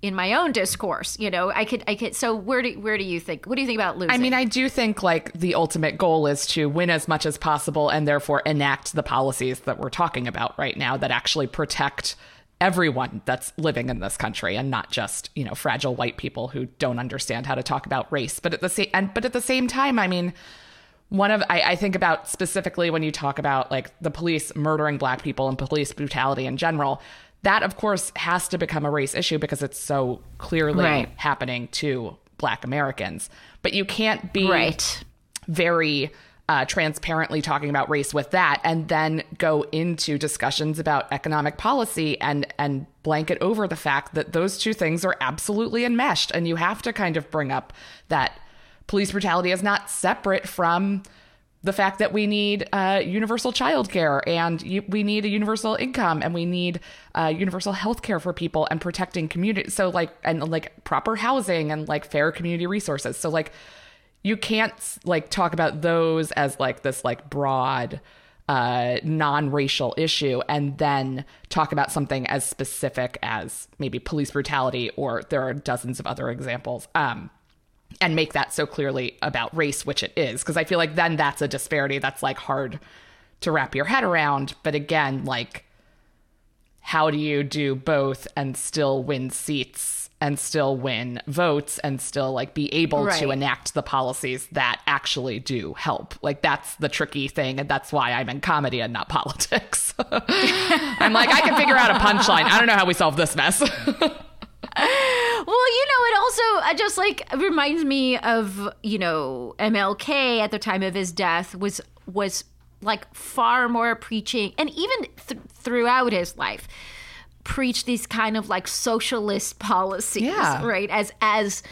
in my own discourse you know? I could i could so where do where do you think what do you think about losing i mean i do think like the ultimate goal is to win as much as possible and therefore enact the policies that we're talking about right now that actually protect everyone that's living in this country and not just you know fragile white people who don't understand how to talk about race. But at the same and but at the same time i mean one of I, I, think about specifically when you talk about like the police murdering black people and police brutality in general that of course has to become a race issue because it's so clearly Right. happening to black americans but you can't be Right. very uh, transparently talking about race with that and then go into discussions about economic policy and and blanket over the fact that those two things are absolutely enmeshed and you have to kind of bring up that police brutality is not separate from the fact that we need uh, universal childcare and we need a universal income and we need uh, universal health care for people and protecting community so like and like proper housing and like fair community resources. So like you can't like talk about those as like this like broad uh non-racial issue and then talk about something as specific as maybe police brutality or there are dozens of other examples. Um and make that so clearly about race which it is. Because i feel like then that's a disparity that's like hard to wrap your head around. But again like how do you do both and still win seats and still win votes and still like be able Right. to enact the policies that actually do help? Like that's the tricky thing and that's why i'm in comedy and not [LAUGHS] politics. [LAUGHS] I'm like i can figure out a punchline. I don't know how we solve this mess [LAUGHS] you know, it also uh, just like reminds me of you know MLK at the time of his death was was like far more preaching, and even th- throughout his life, preached these kind of like socialist policies, Yeah. right? As as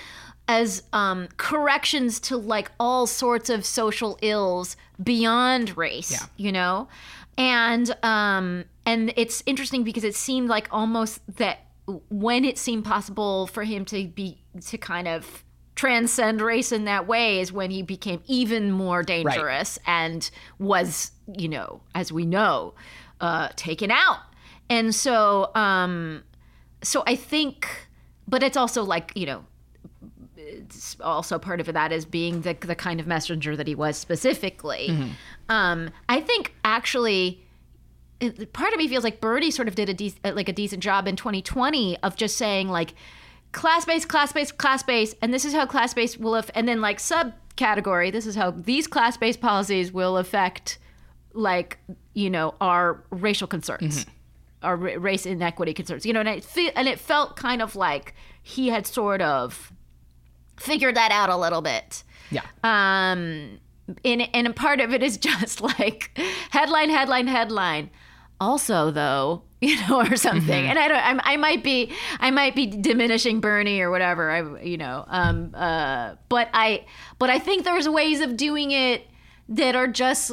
as um, corrections to like all sorts of social ills beyond race, Yeah. you know, and um, and it's interesting because it seemed like almost that when it seemed possible for him to be to kind of transcend race in that way is when he became even more dangerous and was you know as we know uh taken out. And so um so i think but it's also like you know it's also part of that is being the the kind of messenger that he was specifically. Um i think actually it- part of me feels like Bernie sort of did a dec- uh, like a decent job in 2020 of just saying like class based, class based, class based, and this is how class based will, aff- and then like subcategory, this is how these class based policies will affect like you know our racial concerns, our ra- race inequity concerns, you know, and it fe- and it felt kind of like he had sort of figured that out a little bit. Yeah. Um and, and a part of it is [LAUGHS] just like headline headline headline also though [LAUGHS] you know or something. And i don't I'm, i might be i might be diminishing bernie or whatever i you know um uh but i but i think there's ways of doing it that are just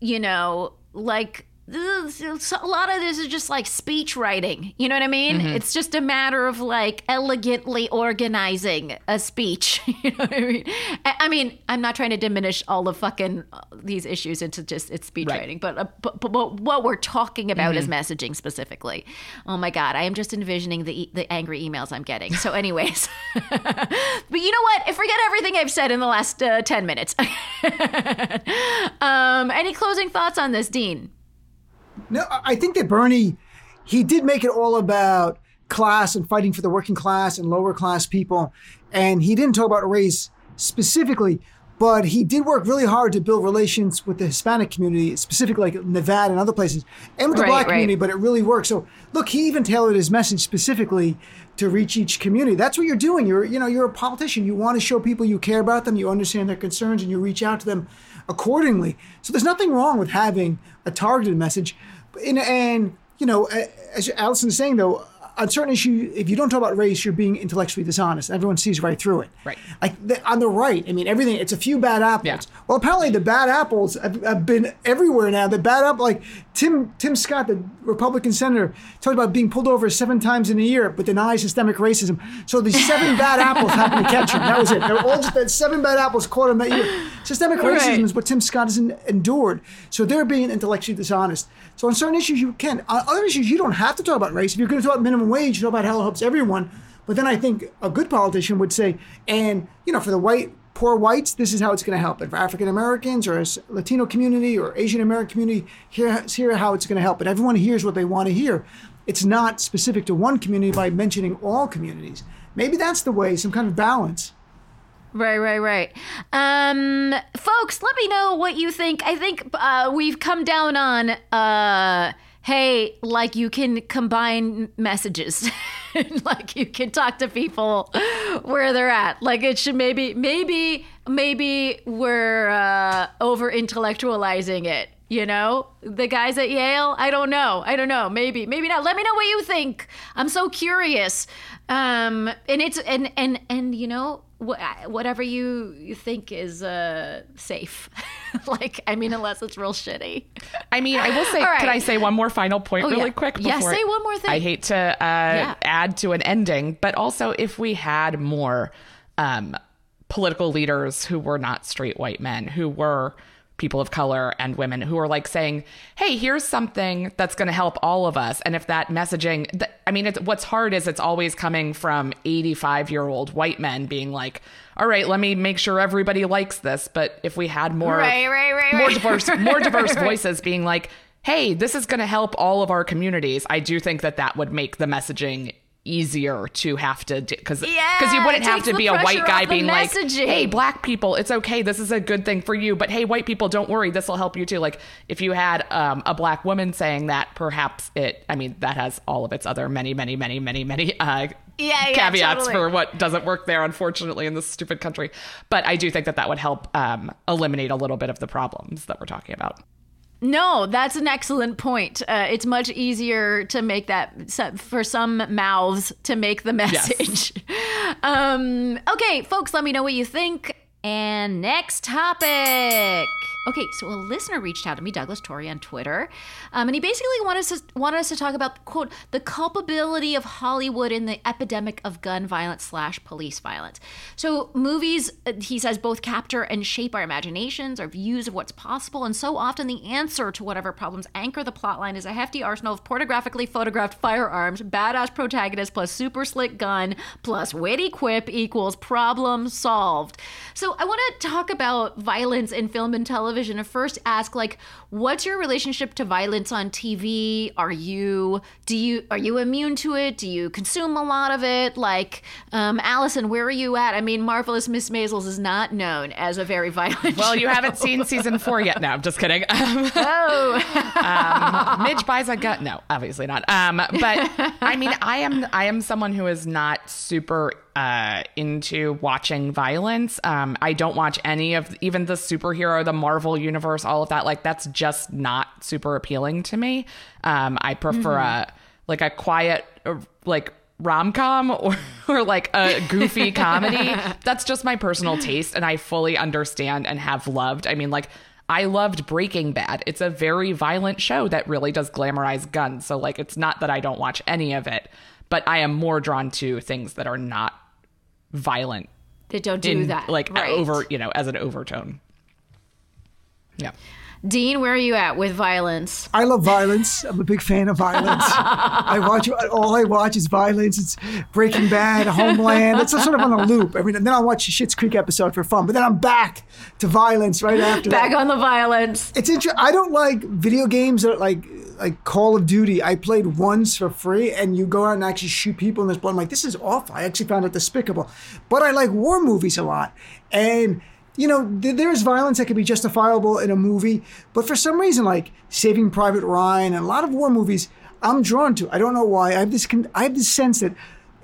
you know like a lot of this is just like speech writing you know what i mean? It's just a matter of like elegantly organizing a speech [LAUGHS] you know what i mean? I, I mean i'm not trying to diminish all the fucking uh, these issues into just it's speech Right. writing but, uh, but, but what- we're talking about is messaging specifically. Oh my god i am just envisioning the the angry emails i'm getting. So anyways [LAUGHS] but you know what? Forget everything i've said in the last uh, 10 minutes. [LAUGHS] Um any closing thoughts on this dean No, I think that Bernie, he did make it all about class and fighting for the working class and lower class people. And he didn't talk about race specifically, but he did work really hard to build relations with the Hispanic community, specifically like Nevada and other places, and with the Right, black right. community, but it really worked. So look, he even tailored his message specifically to reach each community. That's what you're doing. You're, you know, you're a politician. You want to show people you care about them, you understand their concerns, and you reach out to them accordingly. So there's nothing wrong with having a targeted message. And, and you know, as Alison is saying though, on certain issues, if you don't talk about race, you're being intellectually dishonest. Everyone sees right through it. Right. Like the, on the right, I mean, everything. It's a few bad apples. Yeah. Well, apparently the bad apples have, have been everywhere now. The bad apple, like Tim Tim Scott, the Republican senator, talked about being pulled over seven times in a year, but denies systemic racism. So the seven [LAUGHS] bad apples happened to catch him. That was it. They were all just that seven bad apples caught him that year. Systemic racism is what Tim Scott has en- endured. So they're being intellectually dishonest. So on certain issues you can. On other issues you don't have to talk about race. If you're going to talk about minimum wage, you talk about how it helps everyone. But then I think a good politician would say, and you know, for the white poor whites, this is how it's going to help. And for African Americans or Latino community or Asian American community, here's here how it's going to help. And everyone hears what they want to hear. it's not specific to one community by mentioning all communities. Maybe that's the way, some kind of balance. Right, right, right. Um, folks, let me know what you think. I think uh, we've come down on, uh, hey, like you can combine messages, [LAUGHS] like you can talk to people where they're at. Like it should maybe, maybe, maybe we're uh, over intellectualizing it. You know, the guys at Yale. I don't know. I don't know. Maybe, maybe not. Let me know what you think. I'm so curious. Um, and it's and and and you know wh- whatever you you think is uh safe. [LAUGHS] like I mean, unless it's real shitty. I mean, I will [LAUGHS] say, right. can I say one more final point Oh, really yeah. quick? Yeah, before say one more thing. I hate to uh, Yeah. add to an ending, but also if we had more um, political leaders who were not straight white men, who were people of color and women who are like saying, "Hey, here's something that's going to help all of us." And if that messaging, th- I mean, it's, what's hard is it's always coming from 85 year old white men being like, "All right, let me make sure everybody likes this." But if we had more, Right, right, right, more diverse, more diverse [LAUGHS] voices being like, "Hey, this is going to help all of our communities," I do think that that would make the messaging easier to have to because Yeah, because you wouldn't have to be a white guy being like hey black people it's okay this is a good thing for you but hey white people don't worry this will help you too. Like if you had um, a black woman saying that perhaps it i mean that has all of its other many many many many many uh Yeah, yeah, caveats totally. for what doesn't work there unfortunately in this stupid country. But i do think that that would help um, eliminate a little bit of the problems that we're talking about No, that's an excellent point. Uh, it's much easier to make that for some mouths to make the [LAUGHS] message. um, okay, folks, let me know what you think. And next topic. Okay, so a listener reached out to me, Douglas Torrey, on Twitter, um, and he basically wanted us, to, wanted us to talk about quote the culpability of Hollywood in the epidemic of gun violence slash police violence. So movies, uh, he says, both capture and shape our imaginations, our views of what's possible, and so often the answer to whatever problems anchor the plotline is a hefty arsenal of pornographically photographed firearms, badass protagonist plus super slick gun plus witty quip equals problem solved. So I want to talk about violence in film and television and first ask like what's your relationship to violence on TV? Are you do you are you immune to it? Do you consume a lot of it? Like um Alison, where are you at? I mean Marvelous Miss Maisel's is not known as a very violent well you haven't seen season four yet no i'm just kidding [LAUGHS] um, Oh. Midge buys a gun. No, obviously not. Um, but I mean, I am I am someone who is not super uh, into watching violence. Um, I don't watch any of even the superhero, the Marvel universe, all of that. Like that's just not super appealing to me. Um, I prefer a like a quiet like rom com [LAUGHS] or, or like a goofy [LAUGHS] comedy. That's just my personal taste, and I fully understand and have loved. I mean, like. I loved Breaking Bad. It's a very violent show that really does glamorize guns. So like it's not that I don't watch any of it, but I am more drawn to things that are not violent That don't do in that. like right. over, you know, as an overtone. Yeah. Dean, where are you at with violence? I love violence. I'm a big fan of violence. [LAUGHS] I watch all I watch is violence. It's Breaking Bad, Homeland. It's sort of on a loop. I mean, and then I'll watch a Schitt's Creek episode for fun, but then I'm back to violence right after Back that. on the violence. It's interesting. I don't like video games that are like like Call of Duty. I played once for free, and you go out and actually shoot people in this blood. I'm like, this is awful. I actually found it despicable. But I like war movies a lot, and you know, th- there's violence that could be justifiable in a movie, but for some reason, like Saving Private Ryan and a lot of war movies, I'm drawn to. I don't know why. I have this. Con- I have this sense that.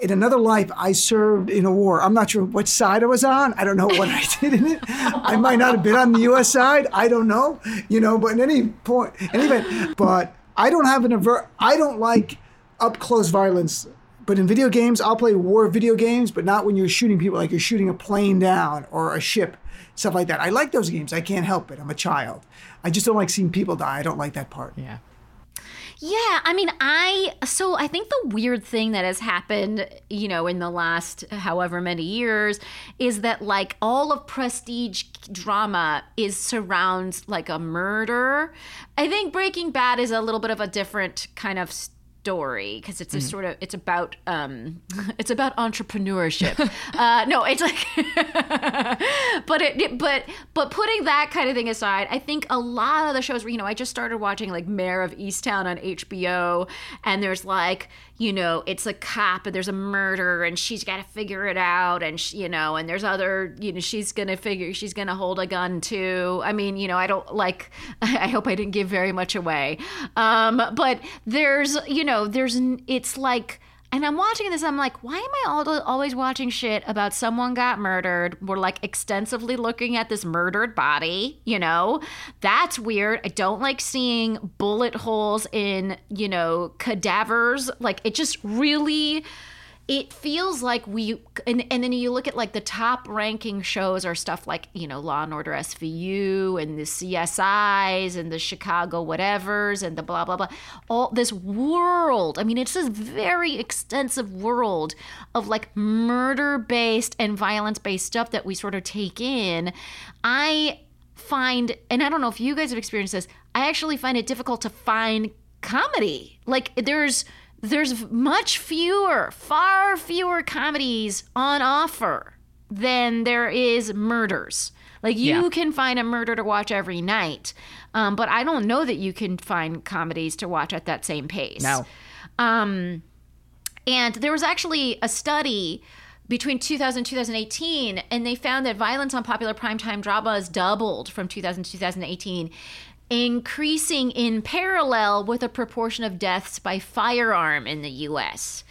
In another life, I served in a war. I'm not sure what side I was on. I don't know what I did in it. I might not have been on the U.S. side. I don't know. You know, but in any point, anyway, but I don't have an aver. I don't like up close violence. But in video games, I'll play war video games, but not when you're shooting people, like you're shooting a plane down or a ship, stuff like that. I like those games. I can't help it. I'm a child. I just don't like seeing people die. I don't like that part. Yeah. Yeah, I mean, I so I think the weird thing that has happened, you know, in the last however many years is that like all of prestige drama is surrounds like a murder. I think Breaking Bad is a little bit of a different kind of s- story because it's a sort of it's about um [LAUGHS] it's about entrepreneurship. [LAUGHS] Uh no it's like [LAUGHS] but it but but putting that kind of thing aside i think a lot of the shows where you know i just started watching like Mare of Easttown on hbo and there's like you know it's a cop and there's a murder and she's got to figure it out and she, you know and there's other you know she's gonna figure she's gonna hold a gun too. I mean you know i don't like [LAUGHS] i hope i didn't give very much away. Um but there's you know there's it's like and I'm watching this, I'm like, why am I al- always watching shit about someone got murdered? We're like extensively looking at this murdered body, you know? That's weird. I don't like seeing bullet holes in, you know, cadavers. Like, it just really it feels like we and, and then you look at like the top ranking shows are stuff like you know law and order svu and the csis and the chicago whatevers and the blah blah blah. All this world i mean it's this very extensive world of like murder based and violence based stuff that we sort of take in. I find and i don't know if you guys have experienced this i actually find it difficult to find comedy. Like there's there's much fewer, far fewer comedies on offer than there is murders. Like you Yeah. can find a murder to watch every night, um, but I don't know that you can find comedies to watch at that same pace. No. Um, and there was actually a study between 2000 and 2018, and they found that violence on popular primetime dramas doubled from 2000 to 2018, increasing in parallel with a proportion of deaths by firearm in the U.S.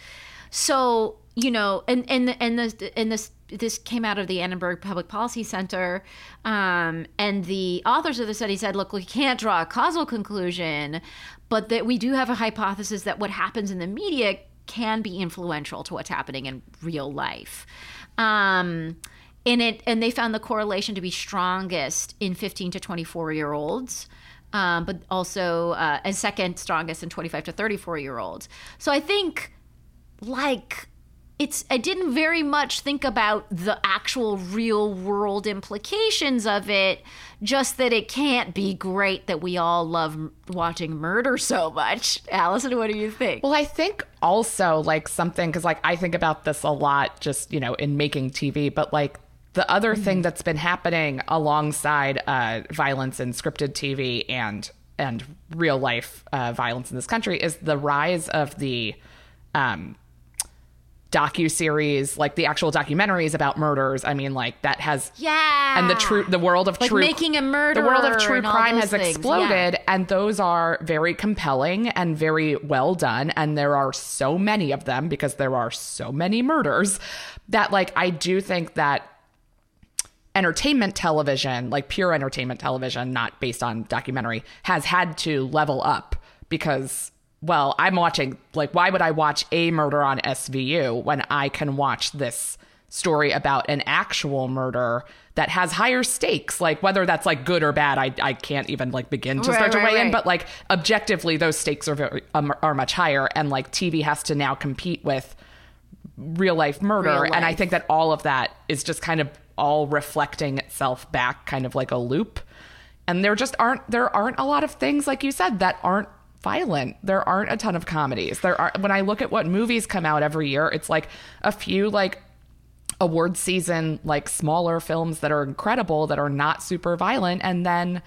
So you know, and and and the and this this came out of the Annenberg Public Policy Center, um, and the authors of the study said, look, we can't draw a causal conclusion, but that we do have a hypothesis that what happens in the media can be influential to what's happening in real life. Um, and it and they found the correlation to be strongest in 15 to 24 year olds. Um, but also uh, and second strongest in 25 to 34 year olds. So I think like it's I didn't very much think about the actual real world implications of it just that it can't be great that we all love watching murder so much. Alison, what do you think? Well, I think also like something because like I think about this a lot, just you know, in making TV, but like the other thing that's been happening alongside uh, violence in scripted TV and and real life uh, violence in this country is the rise of the um, docu series, like the actual documentaries about murders. I mean, like that has yeah. and the true the world of Like true Making a murder, the world of true crime has things, exploded yeah. and those are very compelling and very well done and there are so many of them because there are so many murders that like I do think that entertainment television like pure entertainment television not based on documentary has had to level up because well i'm watching like why would i watch a murder on svu when i can watch this story about an actual murder that has higher stakes? Like whether that's like good or bad i, I can't even like begin to Right, start to right, weigh in. but like objectively those stakes are very um, are much higher and like tv has to now compete with real life murder. Real and i think that all of that is just kind of all reflecting itself back kind of like a loop. And there just aren't there aren't a lot of things like you said that aren't violent. There aren't a ton of comedies. There are when i look at what movies come out every year it's like a few like award season like smaller films that are incredible that are not super violent and then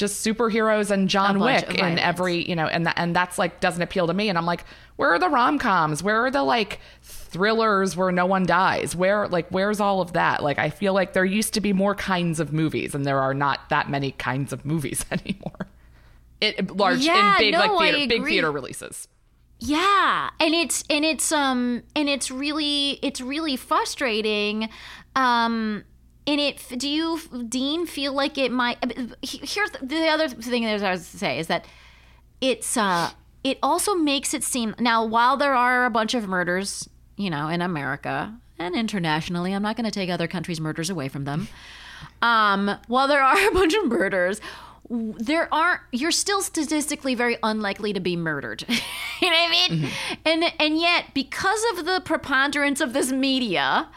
just superheroes and John Wick in violence. every you know and that and that's like doesn't appeal to me. And I'm like where are the rom-coms? Where are the like thrillers where no one dies. Where like where's all of that? Like I feel like there used to be more kinds of movies and there are not that many kinds of movies [LAUGHS] anymore. It large Yeah, in big no, like theater, big theater releases. Yeah, and it's and it's um and it's really it's really frustrating. Um and it do you Dean feel like it might here's the other thing that I was to say is that it's uh it also makes it seem now while there are a bunch of murders, you know, in America and internationally, I'm not going to take other countries' murders away from them. [LAUGHS] Um, while there are [LAUGHS] a bunch of murders, there aren't. You're still statistically very unlikely to be murdered. [LAUGHS] you know what I mean? And and yet, because of the preponderance of this media,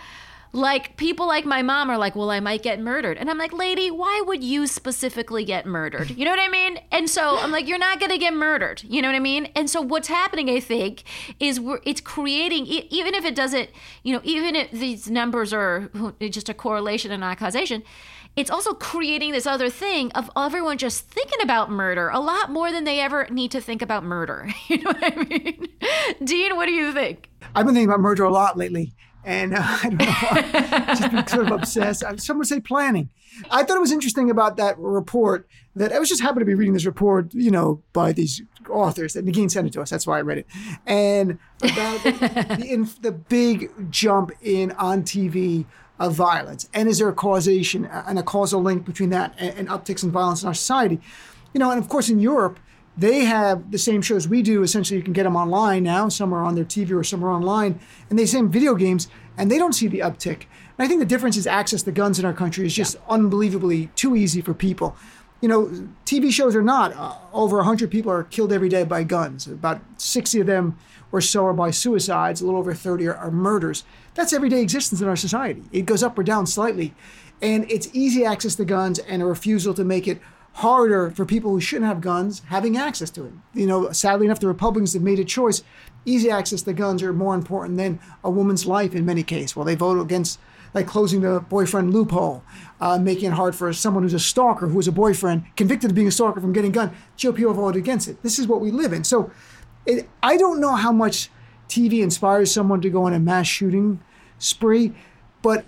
like people like my mom are like, well, I might get murdered. And I'm like, lady, why would you specifically get murdered? You know what I mean? And so I'm like, you're not going to get murdered. You know what I mean? And so what's happening, I think, is we're, it's creating, even if it doesn't, you know, even if these numbers are just a correlation and not causation, it's also creating this other thing of everyone just thinking about murder a lot more than they ever need to think about murder. [LAUGHS] You know what I mean? Dean, what do you think? I've been thinking about murder a lot lately, and uh, [LAUGHS] I don't know why. just been sort of obsessed. Some would say planning. I thought it was interesting about that report that I was just happy to be reading this report, you know, by these authors that Negin sent it to us. That's why I read it, and about [LAUGHS] the, the, in, the big jump in on TV of violence, and is there a causation and a causal link between that and, and upticks in violence in our society? You know, and of course in Europe they have the same shows we do. Essentially, you can get them online now. Some are on their TV or some are online, and they same video games, and they don't see the uptick. And I think the difference is access to guns in our country is just unbelievably too easy for people. You know, TV shows are not. Uh, over 100 people are killed every day by guns. About 60 of them or so are by suicides. A little over 30 are, are murders. That's everyday existence in our society. It goes up or down slightly. And it's easy access to guns and a refusal to make it harder for people who shouldn't have guns having access to it. You know, sadly enough, the Republicans have made a choice. Easy access to guns are more important than a woman's life in many cases. Well, they vote against like closing the boyfriend loophole, uh, making it hard for someone who's a stalker, who is a boyfriend, convicted of being a stalker from getting a gun. GOP voted against it. This is what we live in. So it, I don't know how much TV inspires someone to go on a mass shooting spree, but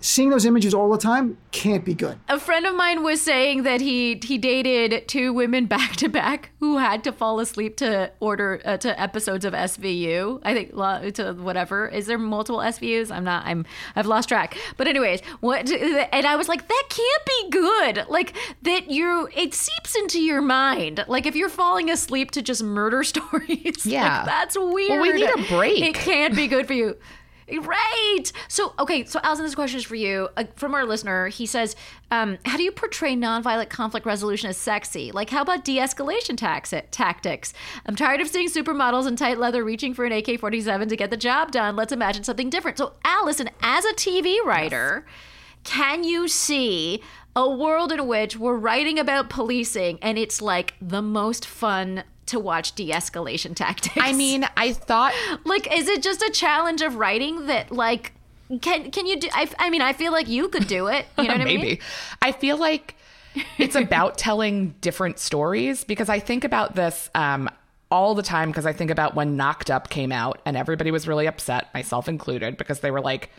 seeing those images all the time can't be good. A friend of mine was saying that he he dated two women [LAUGHS] back to back who had to fall asleep to order uh, to episodes of SVU. I think to whatever. Is there multiple SVUs? I'm not. I'm I've lost track. But anyways, what? And I was like, that can't be good. Like that you it seeps into your mind. Like if you're falling asleep to just murder [LAUGHS] stories. Yeah, like, that's weird. Well, we need a break. It can't be good for you. Right. So, okay. So, Alison, this question is for you. Uh, from our listener, he says, um, "How do you portray nonviolent conflict resolution as sexy? Like, how about de-escalation tax- tactics? I'm tired of seeing supermodels in tight leather reaching for an AK-47 to get the job done. Let's imagine something different." So, Alison, as a TV writer, yes. can you see a world in which we're writing about policing and it's like the most fun to watch de-escalation tactics. I mean, I thought [LAUGHS] like is it just a challenge of writing that like can can you do I, I mean, I feel like you could do it, you know what Maybe. I [LAUGHS] mean? Maybe. I feel like it's about [LAUGHS] telling different stories because I think about this um all the time because I think about when Knocked Up came out and everybody was really upset, myself included, because they were like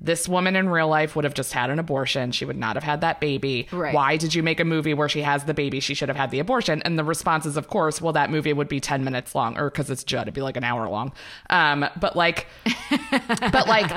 this woman in real life would have just had an abortion. She would not have had that baby. Right. Why did you make a movie where she has the baby? She should have had the abortion. And the response is, of course, well, that movie would be 10 minutes long, or because it's Judd, it'd be like an hour long. Um, but like, [LAUGHS] but like,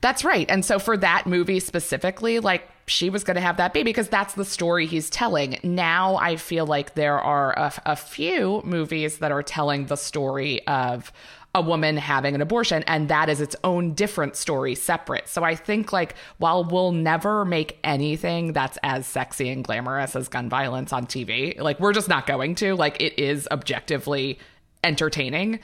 that's right. And so for that movie specifically, like, she was going to have that baby because that's the story he's telling. Now I feel like there are a, a few movies that are telling the story of a woman having an abortion and that is its own different story separate. So I think like while we'll never make anything that's as sexy and glamorous as gun violence on TV, like we're just not going to, like it is objectively entertaining.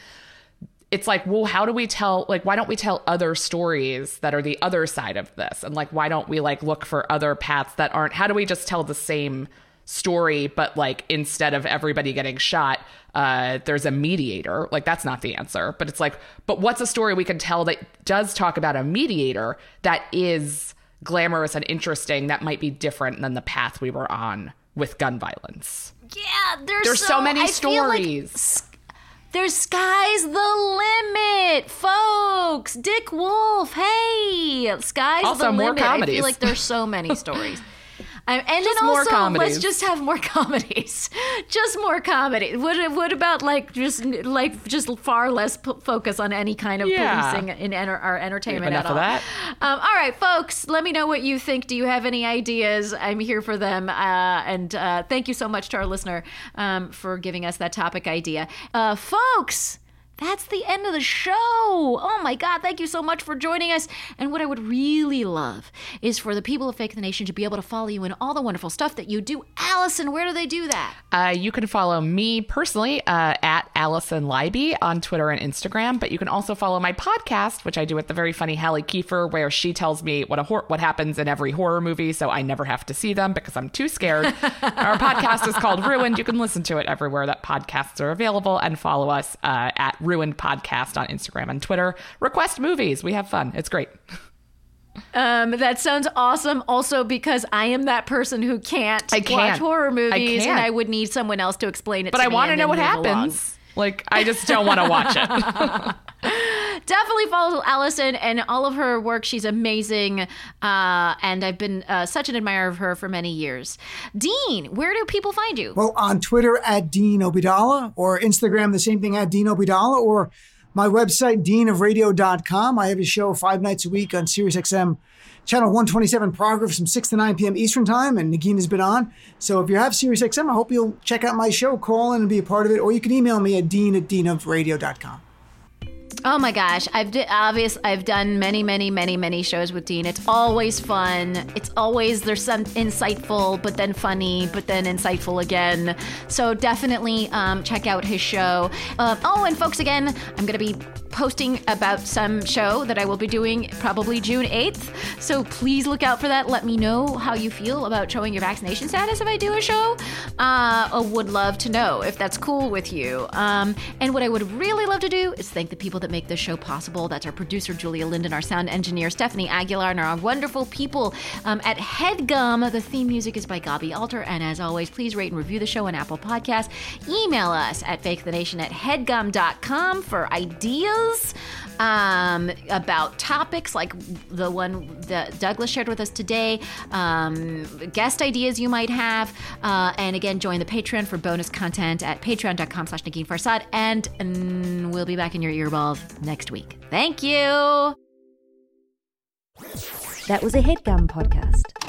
It's like, well, how do we tell like why don't we tell other stories that are the other side of this? And like why don't we like look for other paths that aren't how do we just tell the same story, but like instead of everybody getting shot, uh, there's a mediator. Like that's not the answer. But it's like, but what's a story we can tell that does talk about a mediator that is glamorous and interesting that might be different than the path we were on with gun violence? Yeah, there's, there's so, so many I stories. Like there's sky's the limit, folks. Dick Wolf, hey, sky's also, the more limit. Comedies. I feel like there's so many [LAUGHS] stories. And just then also, let's just have more [LAUGHS] comedies. just more comedy. What, what about like just like just far less p- focus on any kind of Yeah. policing in enter- our entertainment enough at of all? that. Um, all right, folks. Let me know what you think. Do you have any ideas? I'm here for them. Uh, and uh, thank you so much to our listener um, for giving us that topic idea, uh, folks. That's the end of the show. Oh my God, thank you so much for joining us. And what I would really love is for the people of Fake the Nation to be able to follow you in all the wonderful stuff that you do. Alison, where do they do that? Uh, you can follow me personally uh, at Alison Leiby on Twitter and Instagram. But you can also follow my podcast, which I do with the very funny Halle Kiefer, where she tells me what a hor- what happens in every horror movie, so I never have to see them because I'm too scared. [LAUGHS] Our podcast is called Ruined. You can listen to it everywhere that podcasts are available, and follow us uh, at Ruined Podcast on Instagram and Twitter. Request movies. We have fun. It's great. Um, that sounds awesome. Also, because I am that person who can't, I can't. watch horror movies, can't. and I would need someone else to explain it. But to I want to know what move along. happens. Like, I just don't want to watch it. [LAUGHS] Definitely follow Alison and all of her work. She's amazing, uh, and I've been uh, such an admirer of her for many years. Dean, where do people find you? Well, on Twitter at Dean Obeidallah or Instagram, the same thing at Dean Obeidallah or my website, deanofradio.com. I have a show five nights a week on SiriusXM channel 127 Progress from 6 to 9 p.m. Eastern Time, and Negin has been on. So if you have SiriusXM, I hope you'll check out my show, call in and be a part of it, or you can email me at dean at deanofradio.com. Oh my gosh, I've di- obvious I've done many, many, many, many shows with Dean. It's always fun. It's always there's some insightful, but then funny, but then insightful again. So definitely um, check out his show. Uh, oh, and folks, again, I'm gonna be posting about some show that I will be doing probably June 8th. So please look out for that. Let me know how you feel about showing your vaccination status if I do a show. Uh, I would love to know if that's cool with you. Um, and what I would really love to do is thank the people that make this show possible. That's our producer, Julia Linden, our sound engineer, Stephanie Aguilar, and our wonderful people um, at Headgum. The theme music is by Gabi Alter. And as always, please rate and review the show on Apple Podcasts. Email us at fakethenation at headgum.com for ideas um, about topics like the one that Douglas shared with us today, um, guest ideas you might have, uh, and again, join the Patreon for bonus content at patreon.com slash Negin Farsad, and, and we'll be back in your earballs next week. Thank you. That was a headgum podcast.